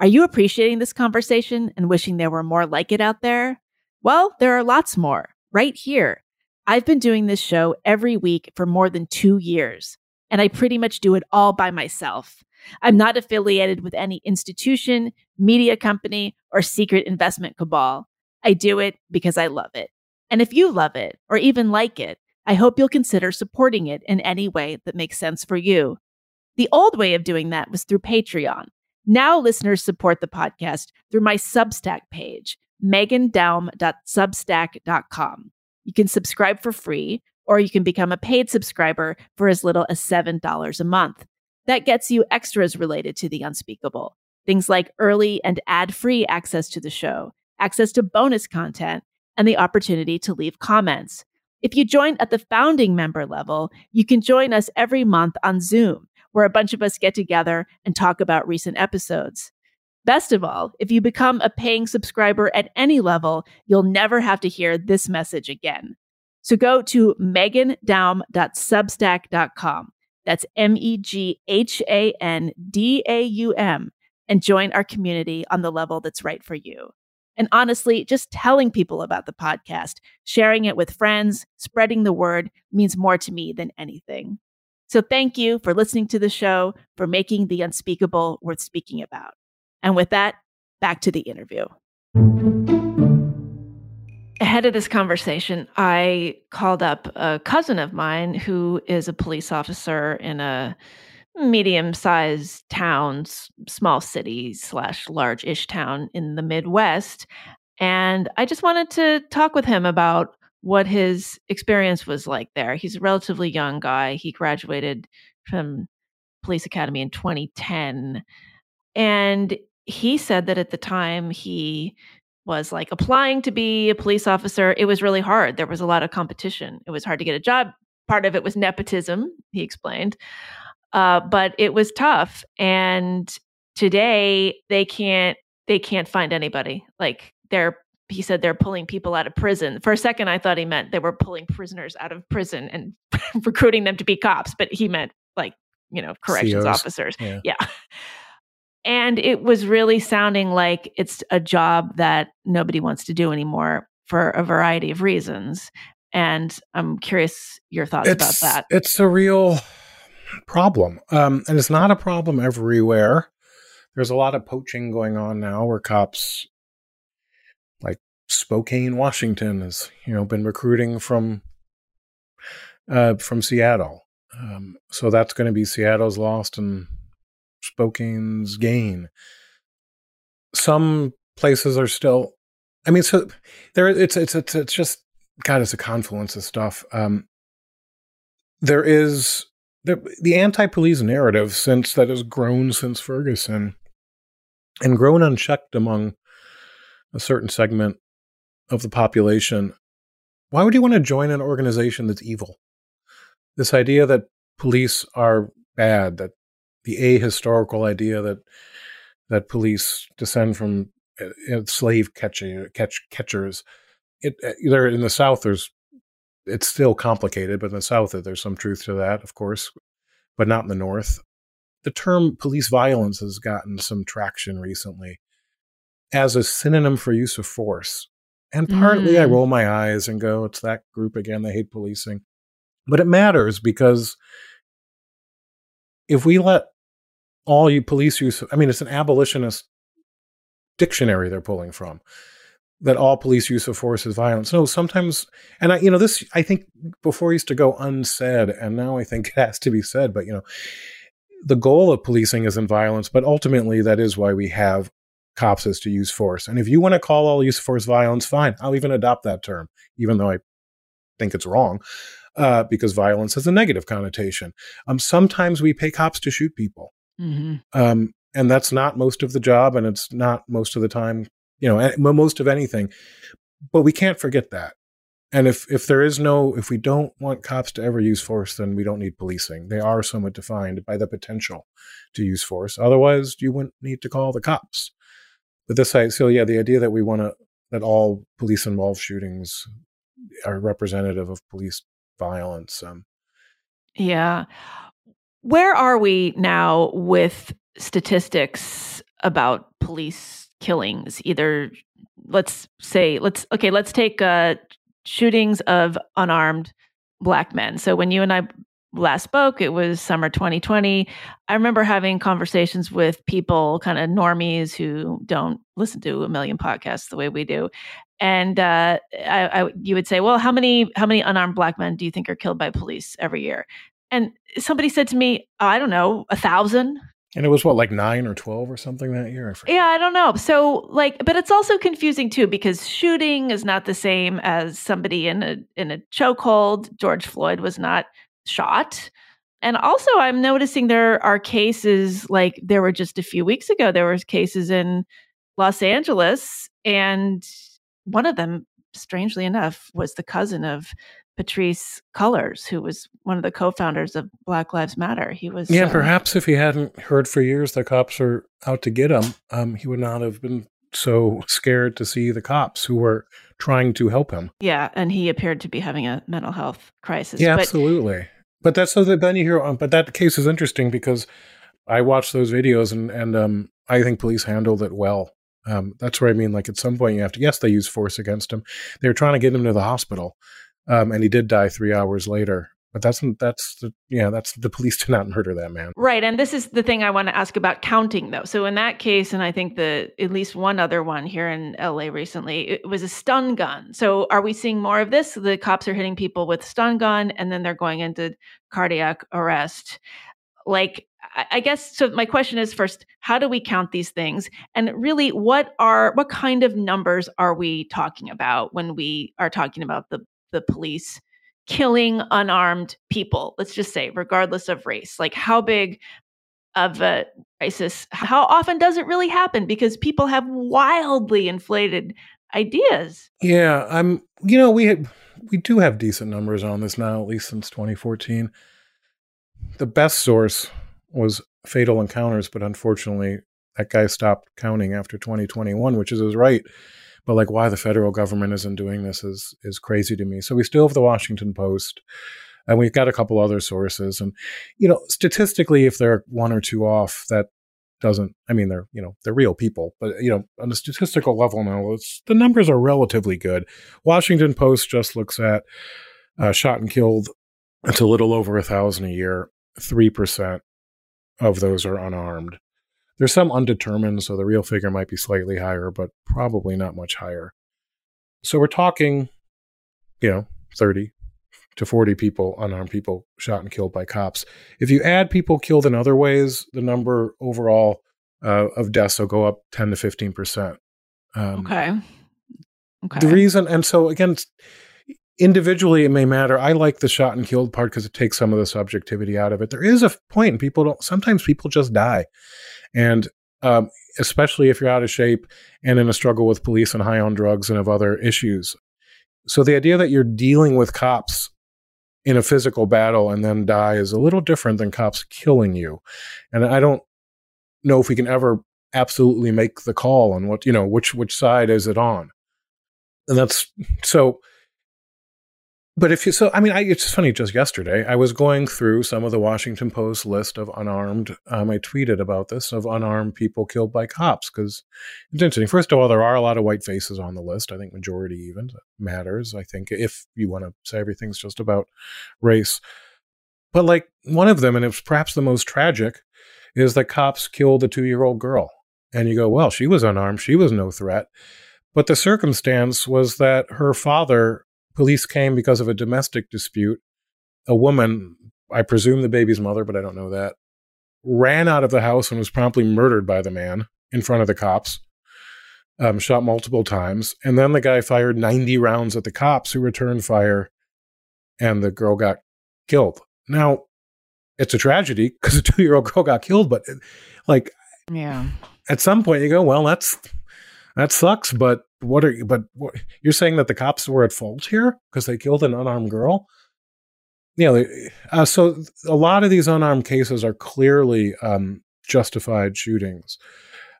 Are you appreciating this conversation and wishing there were more like it out there? Well, there are lots more right here. I've been doing this show every week for more than two years, and I pretty much do it all by myself. I'm not affiliated with any institution, media company, or secret investment cabal. I do it because I love it. And if you love it or even like it, I hope you'll consider supporting it in any way that makes sense for you. The old way of doing that was through Patreon. Now listeners support the podcast through my Substack page, meghandaum.substack.com. You can subscribe for free, or you can become a paid subscriber for as little as $7 a month. That gets you extras related to the unspeakable. Things like early and ad free access to the show, access to bonus content, and the opportunity to leave comments. If you join at the founding member level, you can join us every month on Zoom, where a bunch of us get together and talk about recent episodes. Best of all, if you become a paying subscriber at any level, you'll never have to hear this message again. So go to meghandaum.substack.com that's M E G H A N D A U M and join our community on the level that's right for you. And honestly, just telling people about the podcast, sharing it with friends, spreading the word means more to me than anything. So thank you for listening to the show, for making the unspeakable worth speaking about. And with that, back to the interview. ahead of this conversation, I called up a cousin of mine who is a police officer in a medium sized town, small city slash large ish town in the Midwest. And I just wanted to talk with him about what his experience was like there. He's a relatively young guy. He graduated from police academy in 2010. And he said that at the time he was like applying to be a police officer, it was really hard. There was a lot of competition. It was hard to get a job. Part of it was nepotism, he explained. Uh, but it was tough. And today they can't they can't find anybody. Like they're he said they're pulling people out of prison. For a second, I thought he meant they were pulling prisoners out of prison and recruiting them to be cops, but he meant like, you know, corrections COs. officers. Yeah. yeah. And it was really sounding like it's a job that nobody wants to do anymore for a variety of reasons. And I'm curious your thoughts
it's,
about that.
It's a real problem. Um, and it's not a problem everywhere. There's a lot of poaching going on now where cops Spokane, Washington has, you know, been recruiting from uh, from Seattle. Um, so that's going to be Seattle's lost and Spokane's gain. Some places are still. I mean, so there. It's it's it's it's just God. It's a confluence of stuff. Um, there is the the anti-police narrative since that has grown since Ferguson, and grown unchecked among a certain segment of the population. Why would you want to join an organization that's evil? This idea that police are bad, that the ahistorical idea that that police descend from uh, slave catching catch catchers. It uh, there in the South. There's it's still complicated, but in the South there's some truth to that, of course, but not in the North. The term police violence has gotten some traction recently as a synonym for use of force. And partly mm. I roll my eyes and go, it's that group again, they hate policing. But it matters because if we let all you police use, I mean, it's an abolitionist dictionary they're pulling from that all police use of force is violence. No, sometimes, and I, you know, this I think before used to go unsaid, and now I think it has to be said. But you know, the goal of policing isn't violence, but ultimately that is why we have cops is to use force. And if you want to call all use of force violence, fine. I'll even adopt that term, even though I think it's wrong uh, because violence has a negative connotation. Um, sometimes we pay cops to shoot people. Mm-hmm. Um, and that's not most of the job, and it's not most of the time, you know, most of anything. But we can't forget that. And if if there is no, if we don't want cops to ever use force, then we don't need policing. They are somewhat defined by the potential to use force. Otherwise, you wouldn't need to call the cops. This, so yeah, the idea that we want to that all police involved shootings are representative of police violence. Um,
yeah. Where are we now with statistics about police killings? Either let's say let's okay, let's take uh, shootings of unarmed black men. So when you and I last spoke, it was summer 2020. I remember having conversations with people, kind of normies who don't listen to a million podcasts the way we do, and uh, I, I, you would say, "Well, how many how many unarmed black men do you think are killed by police every year?" And somebody said to me, "I don't know, a thousand.
And it was what, like nine or twelve or something that year?
I yeah, I don't know. So, like, but it's also confusing too because shooting is not the same as somebody in a in a chokehold. George Floyd was not shot. And also, I'm noticing there are cases like there were just a few weeks ago. There was cases in Los Angeles, and one of them, strangely enough, was the cousin of Patrisse Cullors, who was one of the co-founders of Black Lives Matter. He was
yeah. Um, perhaps if he hadn't heard for years the cops are out to get him, um, he would not have been so scared to see the cops who were trying to help him.
Yeah, and he appeared to be having a mental health crisis.
Yeah, but, absolutely. But that's so that then you hear. Um, but that case is interesting because I watched those videos and and um, I think police handled it well. Um, that's where I mean, like at some point you have to. Yes, they use force against him. They were trying to get him to the hospital, um, and he did die three hours later. But that's that's the yeah that's the police did not murder that man.
Right, and this is the thing I want to ask about counting though. So in that case, and I think the at least one other one here in LA recently, it was a stun gun. So are we seeing more of this? The cops are hitting people with stun gun, and then they're going into cardiac arrest. Like I guess so. My question is first, how do we count these things? And really, what are what kind of numbers are we talking about when we are talking about the the police killing unarmed people? Let's just say, regardless of race, like how big of a crisis? How often does it really happen? Because people have wildly inflated ideas.
Yeah, I'm. You know, we we do have decent numbers on this now, at least since 2014. The best source was Fatal Encounters, but unfortunately, that guy stopped counting after 2021, which is his right. But like, why the federal government isn't doing this is is crazy to me. So we still have the Washington Post, and we've got a couple other sources. And you know, statistically, if they're one or two off, that doesn't. I mean, they're you know they're real people, but you know, on a statistical level now, the numbers are relatively good. Washington Post just looks at uh, shot and killed. It's a little over a thousand a year, three percent of those are unarmed. There's some undetermined, so the real figure might be slightly higher, but probably not much higher. So we're talking, you know, 30 to 40 people, unarmed people shot and killed by cops. If you add people killed in other ways, the number overall uh, of deaths will go up 10 to 15%.
Um, okay.
Okay. The reason, and so again, individually it may matter. I like the shot and killed part because it takes some of the subjectivity out of it. There is a point, and people don't. Sometimes people just die, and um, especially if you're out of shape and in a struggle with police and high on drugs and have other issues. So the idea that you're dealing with cops in a physical battle and then die is a little different than cops killing you. And I don't know if we can ever absolutely make the call on what you know which which side is it on. And that's so but if you so i mean I, it's funny just yesterday i was going through some of the washington post list of unarmed um, i tweeted about this of unarmed people killed by cops because it's interesting. First of all there are a lot of white faces on the list. I think majority even matters i think if you want to say everything's just about race. But like one of them and it's perhaps the most tragic is that cops killed a two-year-old girl. And you go well she was unarmed. She was no threat. But the circumstance was that her father Police came because of a domestic dispute. A woman, I presume the baby's mother, but I don't know that, ran out of the house and was promptly murdered by the man in front of the cops. Um, shot multiple times. And then the guy fired 90 rounds at the cops who returned fire, and the girl got killed. Now, it's a tragedy because a two year old girl got killed, but like,
yeah,
at some point you go, well, that's that sucks, but what are you, but what, you're saying that the cops were at fault here because they killed an unarmed girl? Yeah, you know, uh, so a lot of these unarmed cases are clearly um, justified shootings.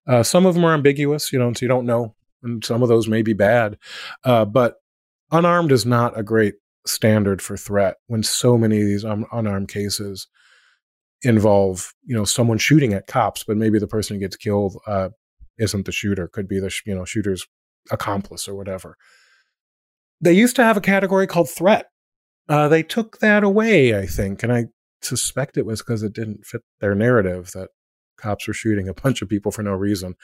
Uh, some of them are ambiguous, you know, so you don't know, and some of those may be bad. Uh, but unarmed is not a great standard for threat when so many of these un- unarmed cases involve, you know, someone shooting at cops, but maybe the person who gets killed uh, isn't the shooter, could be the you know shooter's accomplice or whatever. They used to have a category called threat. Uh, they took that away, I think, and I suspect it was because it didn't fit their narrative that cops were shooting a bunch of people for no reason,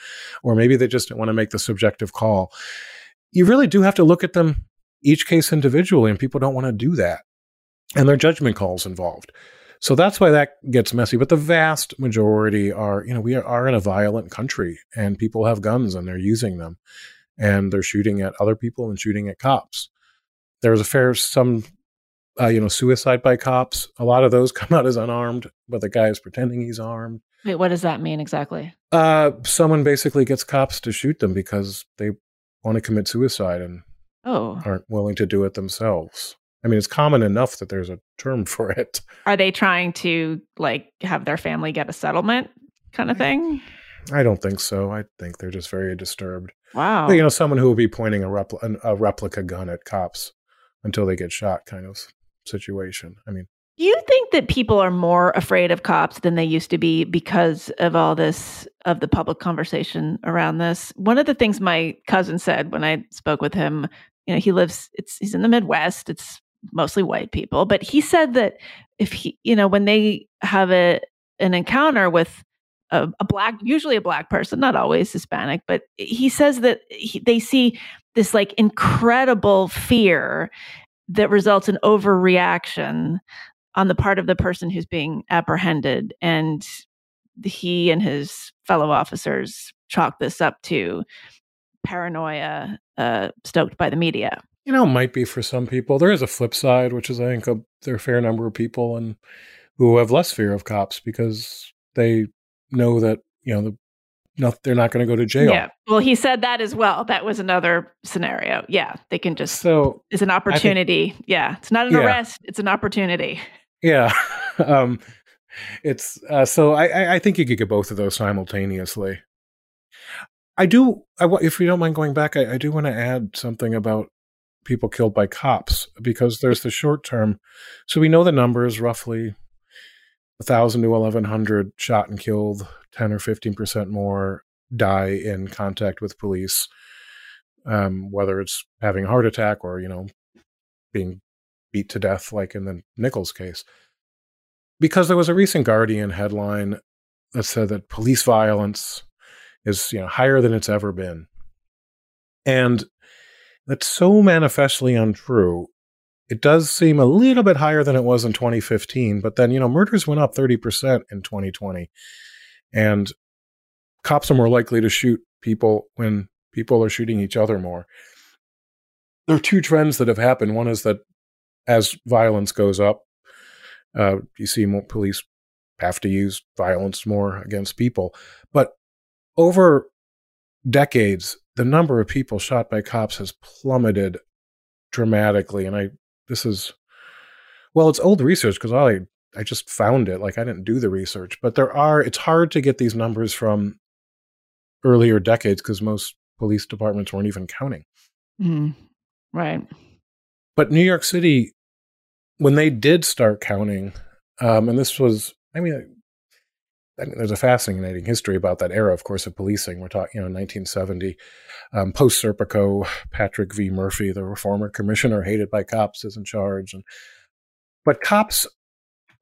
or maybe they just didn't want to make the subjective call. You really do have to look at them each case individually, and people don't want to do that, and their judgment calls involved. So that's why that gets messy. But the vast majority are, you know, we are, are in a violent country, and people have guns and they're using them and they're shooting at other people and shooting at cops. There's a fair some, uh, you know, suicide by cops. A lot of those come out as unarmed, but the guy is pretending he's armed.
Wait, what does that mean exactly?
Uh, someone basically gets cops to shoot them because they want to commit suicide and
oh.
aren't willing to do it themselves. I mean, it's common enough that there's a term for it.
Are they trying to like have their family get a settlement kind of thing?
I don't think so. I think they're just very disturbed.
Wow.
You know, someone who will be pointing a, repl- a replica gun at cops until they get shot kind of situation. I mean,
do you think that people are more afraid of cops than they used to be because of all this, of the public conversation around this? One of the things my cousin said when I spoke with him, you know, he lives, it's, he's in the Midwest. It's mostly white people. But he said that if he, you know, when they have a an encounter with a, a black, usually a black person, not always Hispanic, but he says that he, they see this like incredible fear that results in overreaction on the part of the person who's being apprehended. And he and his fellow officers chalk this up to paranoia uh, stoked by the media.
You know, might be for some people. There is a flip side, which is I think a, there are a fair number of people and who have less fear of cops because they know that you know the they're not going to go to jail.
Yeah. Well, he said that as well. That was another scenario. Yeah. They can just,
so
it's an opportunity. Think, yeah. It's not an yeah. arrest, it's an opportunity.
Yeah. um, it's, uh, so I, I think you could get both of those simultaneously. I do, I, if you don't mind going back, I, I do want to add something about people killed by cops because there's the short term. So we know the numbers roughly 1,000 to 1,100 shot and killed, 10 or 15% more die in contact with police, um, whether it's having a heart attack or, you know, being beat to death, like in the Nichols case. Because there was a recent Guardian headline that said that police violence is, you know, higher than it's ever been. And that's so manifestly untrue it does seem a little bit higher than it was in 2015, but then, you know, murders went up 30% in 2020. And cops are more likely to shoot people when people are shooting each other more. There are two trends that have happened. One is that as violence goes up, uh, you see more police have to use violence more against people. But over decades, the number of people shot by cops has plummeted dramatically. And I this is well, it's old research because I I just found it. Like I didn't do the research, but there are. It's hard to get these numbers from earlier decades because most police departments weren't even counting.
Mm, right.
But New York City, when they did start counting, um, and this was, I mean, I mean, there's a fascinating history about that era, of course, of policing. We're talking, you know, 1970, um, post Serpico, Patrick V. Murphy, the reformer commissioner, hated by cops, is in charge. And but cops,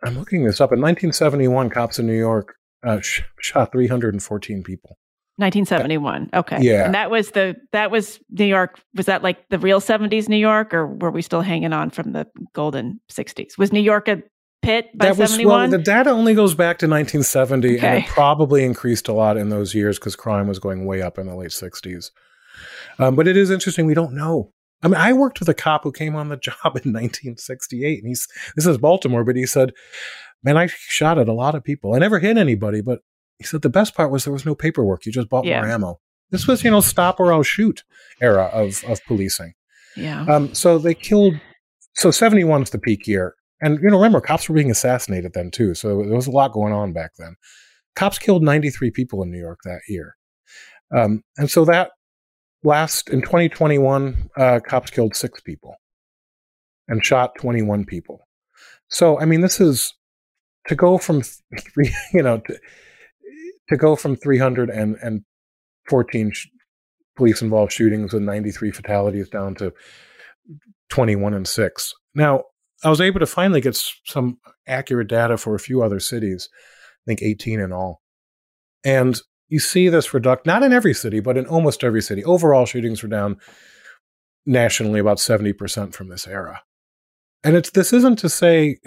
I'm looking this up. In 1971, cops in New York uh, sh- shot 314 people.
1971. Okay.
Yeah.
And that was the that was New York. Was that like the real 70s New York, or were we still hanging on from the golden 60s? Was New York a pit by that was, 71? Well,
the data only goes back to 1970, okay. and it probably increased a lot in those years because crime was going way up in the late 60s. Um, but it is interesting. We don't know. I mean, I worked with a cop who came on the job in 1968, and he's this is Baltimore, but he said, "Man, I shot at a lot of people. I never hit anybody, but he said the best part was there was no paperwork. You just bought yeah. more ammo. This was, you know, stop or I'll shoot era of of policing.
Yeah.
Um. So they killed. So 71 is the peak year. And you know, remember, cops were being assassinated then too, so there was a lot going on back then. Cops killed 93 people in New York that year, um, and so that last in 2021, uh, cops killed six people and shot 21 people. So I mean, this is to go from three, you know, to, to go from 314 sh- police involved shootings with 93 fatalities down to 21 and six. Now, I was able to finally get some accurate data for a few other cities, I think 18 in all. And you see this reduction, not in every city, but in almost every city. Overall, shootings were down nationally about 70% from this era. And it's this isn't to say,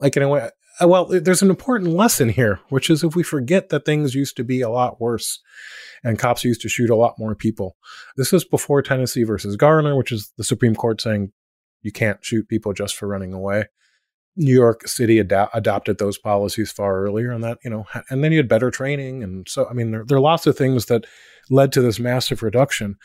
like, in a way, uh, well, there's an important lesson here, which is if we forget that things used to be a lot worse and cops used to shoot a lot more people. This is before Tennessee versus Garner, which is the Supreme Court saying you can't shoot people just for running away. New York City ad- adopted those policies far earlier, and that you know, and then you had better training, and so I mean, there, there are lots of things that led to this massive reduction.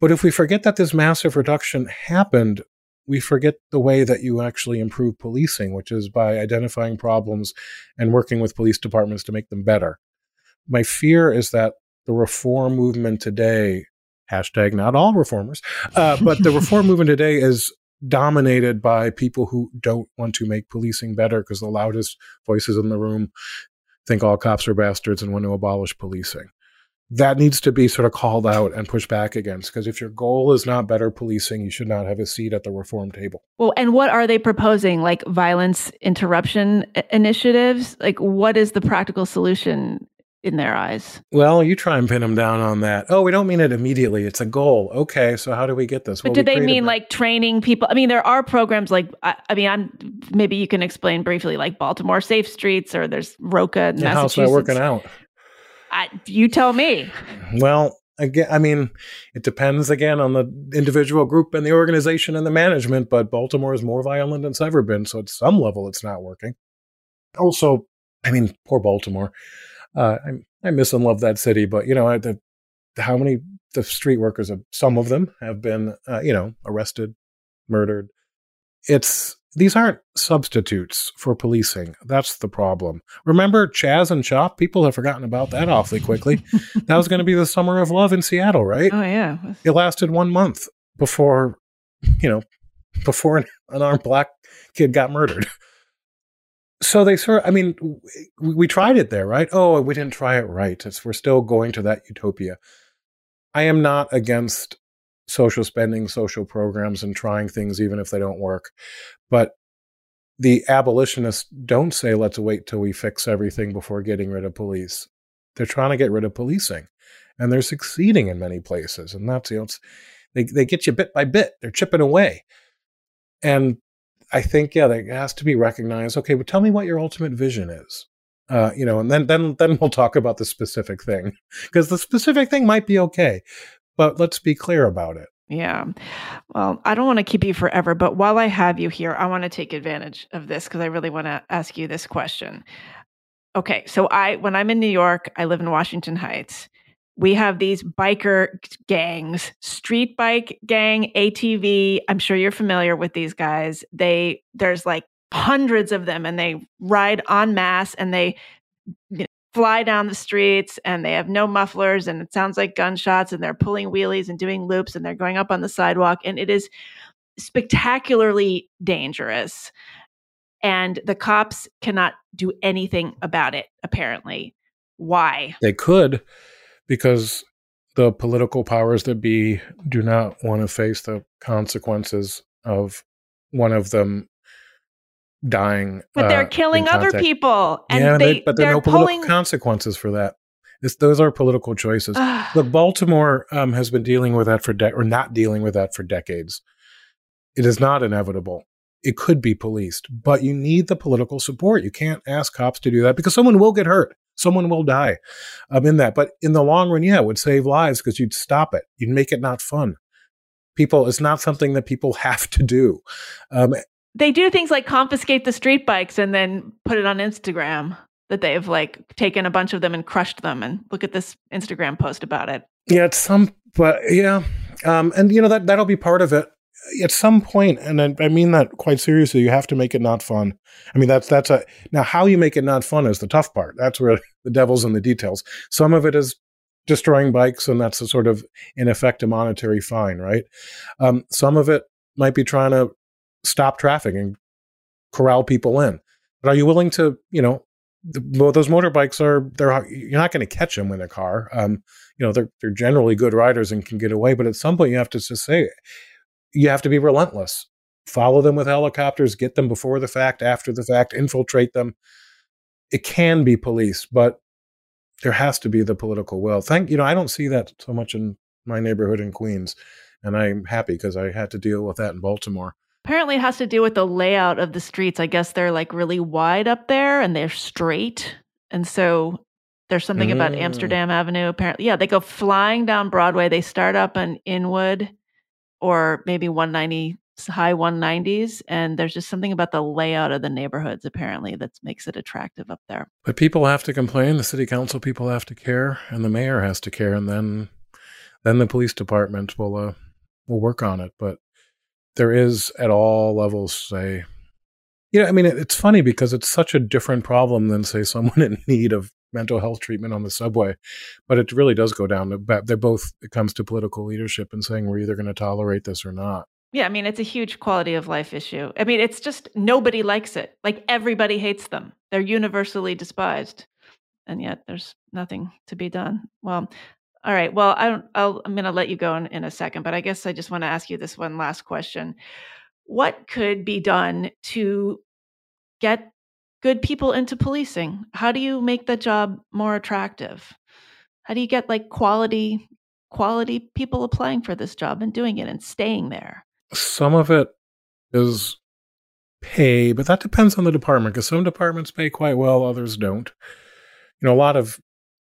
But if we forget that this massive reduction happened, we forget the way that you actually improve policing, which is by identifying problems and working with police departments to make them better. My fear is that the reform movement today hashtag not all reformers, uh, but the reform movement today is dominated by people who don't want to make policing better because the loudest voices in the room think all cops are bastards and want to abolish policing. that needs to be sort of called out and pushed back against because if your goal is not better policing you should not have a seat at the reform table.
Well and what are they proposing? Like violence interruption initiatives? Like what is the practical solution in their eyes
well you try and pin them down on that oh we don't mean it immediately it's a goal okay so how do we get this
but well, do they mean like training people i mean there are programs like i, I mean i'm maybe you can explain briefly like baltimore safe streets or there's roca in yeah,
how's that working out
I, you tell me.
Well, again, I mean, it depends again on the individual group and the organization and the management, but Baltimore is more violent than it's ever been. So at some level, it's not working. Also, I mean, poor Baltimore. Uh, I, I miss and love that city, but you know, the, how many the street workers have, some of them have been, uh, you know, arrested, murdered. It's these aren't substitutes for policing. That's the problem. Remember Chaz and Chop? People have forgotten about that awfully quickly. that was going to be the summer of love in Seattle, right?
Oh yeah.
It lasted one month before, you know, before an unarmed black kid got murdered. So they sort of, I mean, we, we tried it there, right? Oh, we didn't try it right. It's, we're still going to that utopia. I am not against social spending, social programs, and trying things even if they don't work. But the abolitionists don't say, let's wait till we fix everything before getting rid of police. They're trying to get rid of policing, and they're succeeding in many places. And that's, you know, they, they get you bit by bit, they're chipping away. And I think, yeah, that has to be recognized. Okay, but tell me what your ultimate vision is. Uh, you know, and then then then we'll talk about the specific thing because the specific thing might be okay, but let's be clear about it.
Yeah. Well, I don't want to keep you forever, but while I have you here, I want to take advantage of this because I really want to ask you this question. Okay, so I when I'm in New York, I live in Washington Heights. We have these biker gangs, street bike gang, ATV. I'm sure you're familiar with these guys. They there's like hundreds of them and they ride en masse and they you know, fly down the streets and they have no mufflers and it sounds like gunshots and they're pulling wheelies and doing loops and they're going up on the sidewalk and it is spectacularly dangerous and the cops cannot do anything about it apparently why
they could because the political powers that be do not want to face the consequences of one of them dying.
But they're uh, killing other people,
and yeah, they, but there are no political pulling... consequences for that. It's, those are political choices. the Baltimore um, has been dealing with that for de- or not dealing with that for decades. It is not inevitable. It could be policed, but you need the political support. You can't ask cops to do that because someone will get hurt. Someone will die um, in that. But in the long run, yeah, it would save lives because you'd stop it. You'd make it not fun people it's not something that people have to do um,
they do things like confiscate the street bikes and then put it on Instagram that they've like taken a bunch of them and crushed them and look at this Instagram post about it.
Yeah, at some but yeah. Um and you know that that'll be part of it. At some point, and I, I mean that quite seriously, you have to make it not fun. I mean that's that's a now how you make it not fun is the tough part. That's where the devil's in the details. Some of it is destroying bikes, and that's a sort of in effect a monetary fine, right? Um, some of it might be trying to stop traffic and corral people in. But are you willing to, you know, the, well, those motorbikes are they're you're not going to catch them in a car. Um, you know, they're they're generally good riders and can get away, but at some point you have to just say you have to be relentless. Follow them with helicopters, get them before the fact, after the fact, infiltrate them. It can be police, but there has to be the political will. Thank you know, I don't see that so much in my neighborhood in Queens, and I'm happy because I had to deal with that in Baltimore.
Apparently, it has to do with the layout of the streets. I guess they're like really wide up there and they're straight. And so there's something mm. about Amsterdam Avenue. Apparently, yeah, they go flying down Broadway. They start up in Inwood or maybe 190 high 190s and there's just something about the layout of the neighborhoods apparently that makes it attractive up there.
But people have to complain the city council people have to care and the mayor has to care and then then the police department will uh, will work on it. But there is at all levels say you know i mean it, it's funny because it's such a different problem than say someone in need of mental health treatment on the subway but it really does go down to they're both it comes to political leadership and saying we're either going to tolerate this or not.
Yeah i mean it's a huge quality of life issue. I mean it's just nobody likes it. Like everybody hates them. They're universally despised. And yet there's nothing to be done. Well All right. Well, I don't, I'll, I'm going to let you go in, in a second, but I guess I just want to ask you this one last question. What could be done to get good people into policing? How do you make the job more attractive? How do you get like quality quality people applying for this job and doing it and staying there?
Some of it is pay, but that depends on the department because some departments pay quite well, others don't. You know, a lot of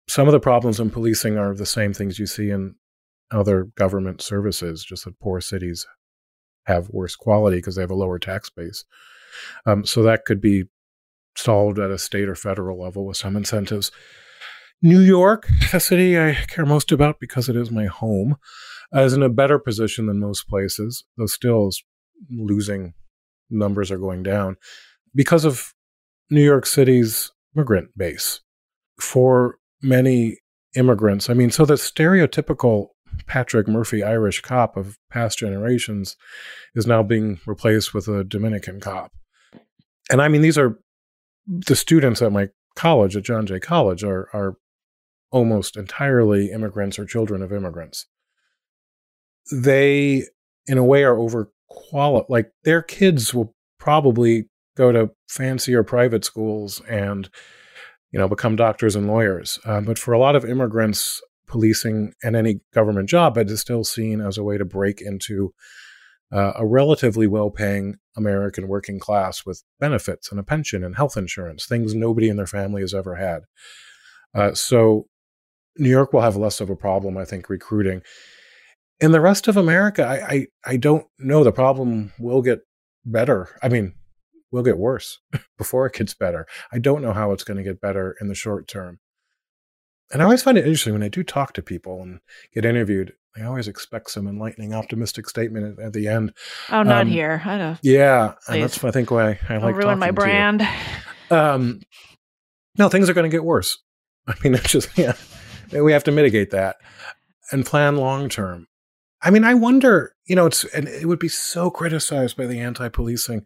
some of the problems in policing are the same things you see in other government services, just that poor cities have worse quality because they have a lower tax base. Um, so that could be solved at a state or federal level with some incentives. New York, the city I care most about because it is my home, is in a better position than most places, though still is losing numbers are going down because of New York City's immigrant base. For many immigrants, I mean, so the stereotypical Patrick Murphy Irish cop of past generations is now being replaced with a Dominican cop. And I mean, these are the students at my college, at John Jay College, are, are almost entirely immigrants or children of immigrants. They, in a way, are over quali like their kids will probably go to fancier private schools and you know become doctors and lawyers uh, but for a lot of immigrants policing and any government job it is still seen as a way to break into uh, a relatively well-paying american working class with benefits and a pension and health insurance things nobody in their family has ever had uh, so new york will have less of a problem i think recruiting in the rest of America, I, I, I don't know. The problem will get better. I mean, will get worse before it gets better. I don't know how it's going to get better in the short term. And I always find it interesting when I do talk to people and get interviewed. I always expect some enlightening, optimistic statement at, at the end.
Oh, not um, here. I know.
Yeah, and that's I think why I like
ruin my brand.
Um, no, things are going to get worse. I mean, it's just yeah, we have to mitigate that and plan long term. I mean, I wonder, you know, it's and it would be so criticized by the anti-policing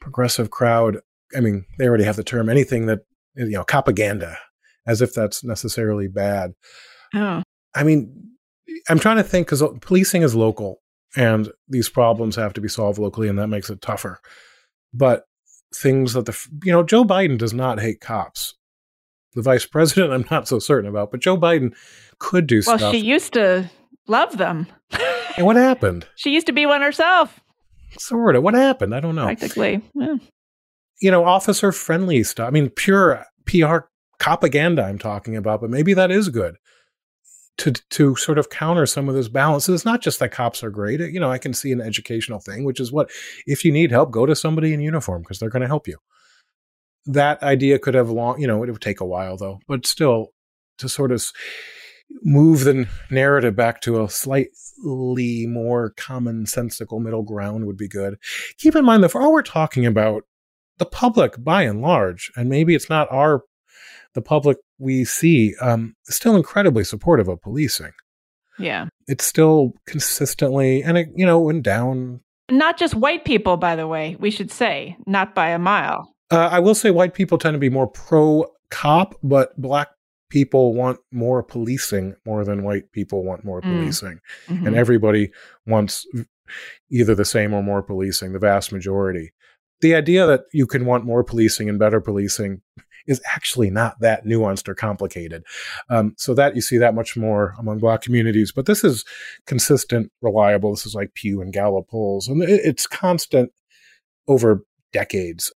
progressive crowd. I mean, they already have the term anything that you know, propaganda, as if that's necessarily bad.
Oh.
I mean, I'm trying to think because uh, policing is local, and these problems have to be solved locally, and that makes it tougher. But things that the you know, Joe Biden does not hate cops. The vice president, I'm not so certain about, but Joe Biden could do
well,
stuff.
Well, she used to love them.
and what happened?
She used to be one herself.
Sort of. What happened? I don't know.
Practically. Yeah.
You know, officer friendly stuff. I mean, pure PR propaganda I'm talking about, but maybe that is good to to sort of counter some of those balances. It's not just that cops are great. You know, I can see an educational thing, which is what if you need help, go to somebody in uniform because they're going to help you. That idea could have long, you know, it would take a while though, but still to sort of move the narrative back to a slightly more commonsensical middle ground would be good. Keep in mind that for all we're talking about, the public by and large, and maybe it's not our the public we see, um, is still incredibly supportive of policing.
Yeah.
It's still consistently and it, you know, went down.
Not just white people, by the way, we should say, not by a mile.
Uh, I will say white people tend to be more pro cop, but black people want more policing more than white people want more mm. policing. Mm-hmm. And everybody wants either the same or more policing, the vast majority. The idea that you can want more policing and better policing is actually not that nuanced or complicated. Um, so that you see that much more among black communities. But this is consistent, reliable. This is like Pew and Gallup polls, and it's constant over decades.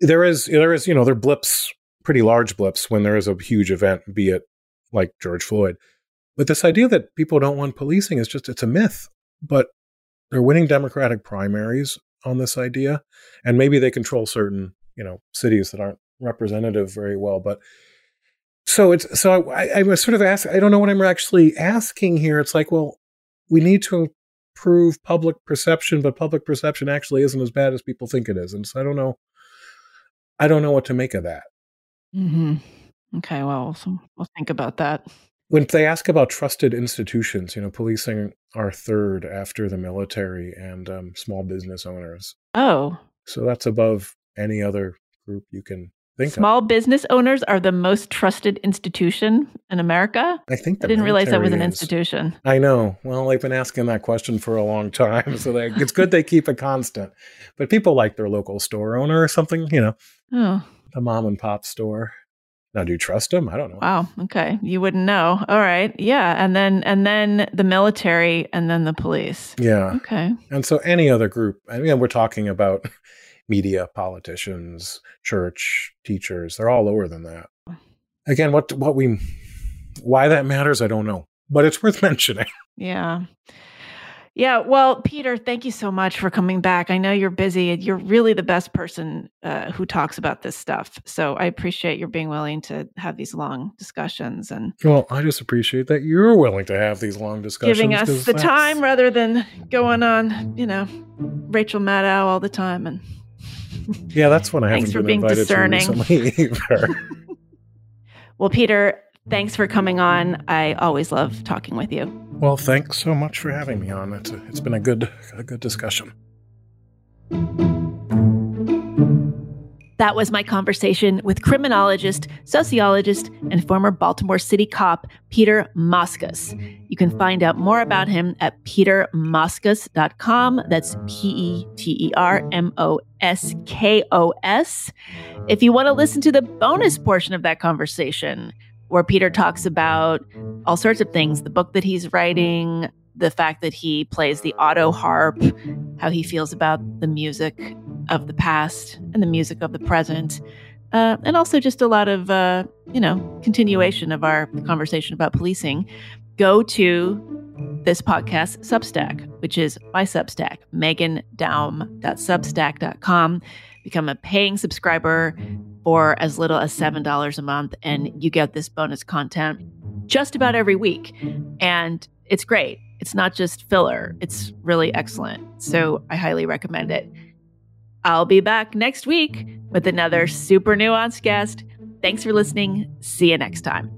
There is, there is, you know, there are blips pretty large blips when there is a huge event, be it like George Floyd. But this idea that people don't want policing is just, it's a myth. But they're winning Democratic primaries on this idea. And maybe they control certain, you know, cities that aren't representative very well. But so it's, so I, I was sort of asking, I don't know what I'm actually asking here. It's like, well, we need to improve public perception, but public perception actually isn't as bad as people think it is. And so I don't know. I don't know what to make of that.
Mm-hmm. Okay, well, so we'll think about that.
When they ask about trusted institutions, you know, policing are third after the military and um, small business owners.
Oh.
So that's above any other group you can think
Small of. business owners are the most trusted institution in America.
I think
I didn't realize that was an
is.
institution.
I know. Well, they've been asking that question for a long time, so they, it's good they keep it constant. But people like their local store owner or something, you know,
oh.
the mom and pop store. Now, do you trust them? I don't know.
Wow. Okay, you wouldn't know. All right. Yeah, and then and then the military, and then the police.
Yeah.
Okay.
And so any other group. I mean, we're talking about media, politicians, church, teachers. They're all lower than that. Again, what what we why that matters, I don't know, but it's worth mentioning.
Yeah. Yeah, well, Peter, thank you so much for coming back. I know you're busy. And you're really the best person uh, who talks about this stuff. So I appreciate your being willing to have these long discussions and.
Well, I just appreciate that you're willing to have these long discussions.
Giving us the time rather than going on, you know, Rachel Maddow all the time and.
Yeah, that's when I
thanks
haven't been invited
discerning.
to recently either.
well, Peter, thanks for coming on. I always love talking with you.
Well, thanks so much for having me on. It's, a, it's been a good a good discussion.
That was my conversation with criminologist, sociologist, and former Baltimore City cop Peter Moskos. You can find out more about him at petermoskos.com. That's P E T E R M O S K O S. If you want to listen to the bonus portion of that conversation, where Peter talks about all sorts of things the book that he's writing, the fact that he plays the auto harp, how he feels about the music of the past and the music of the present. Uh, and also just a lot of, uh, you know, continuation of our conversation about policing. Go to this podcast Substack, which is my Substack, meghandaum.substack.com. Become a paying subscriber for as little as $7 a month, and you get this bonus content just about every week. And it's great. It's not just filler, it's really excellent. So I highly recommend it. I'll be back next week with another super nuanced guest. Thanks for listening. See you next time.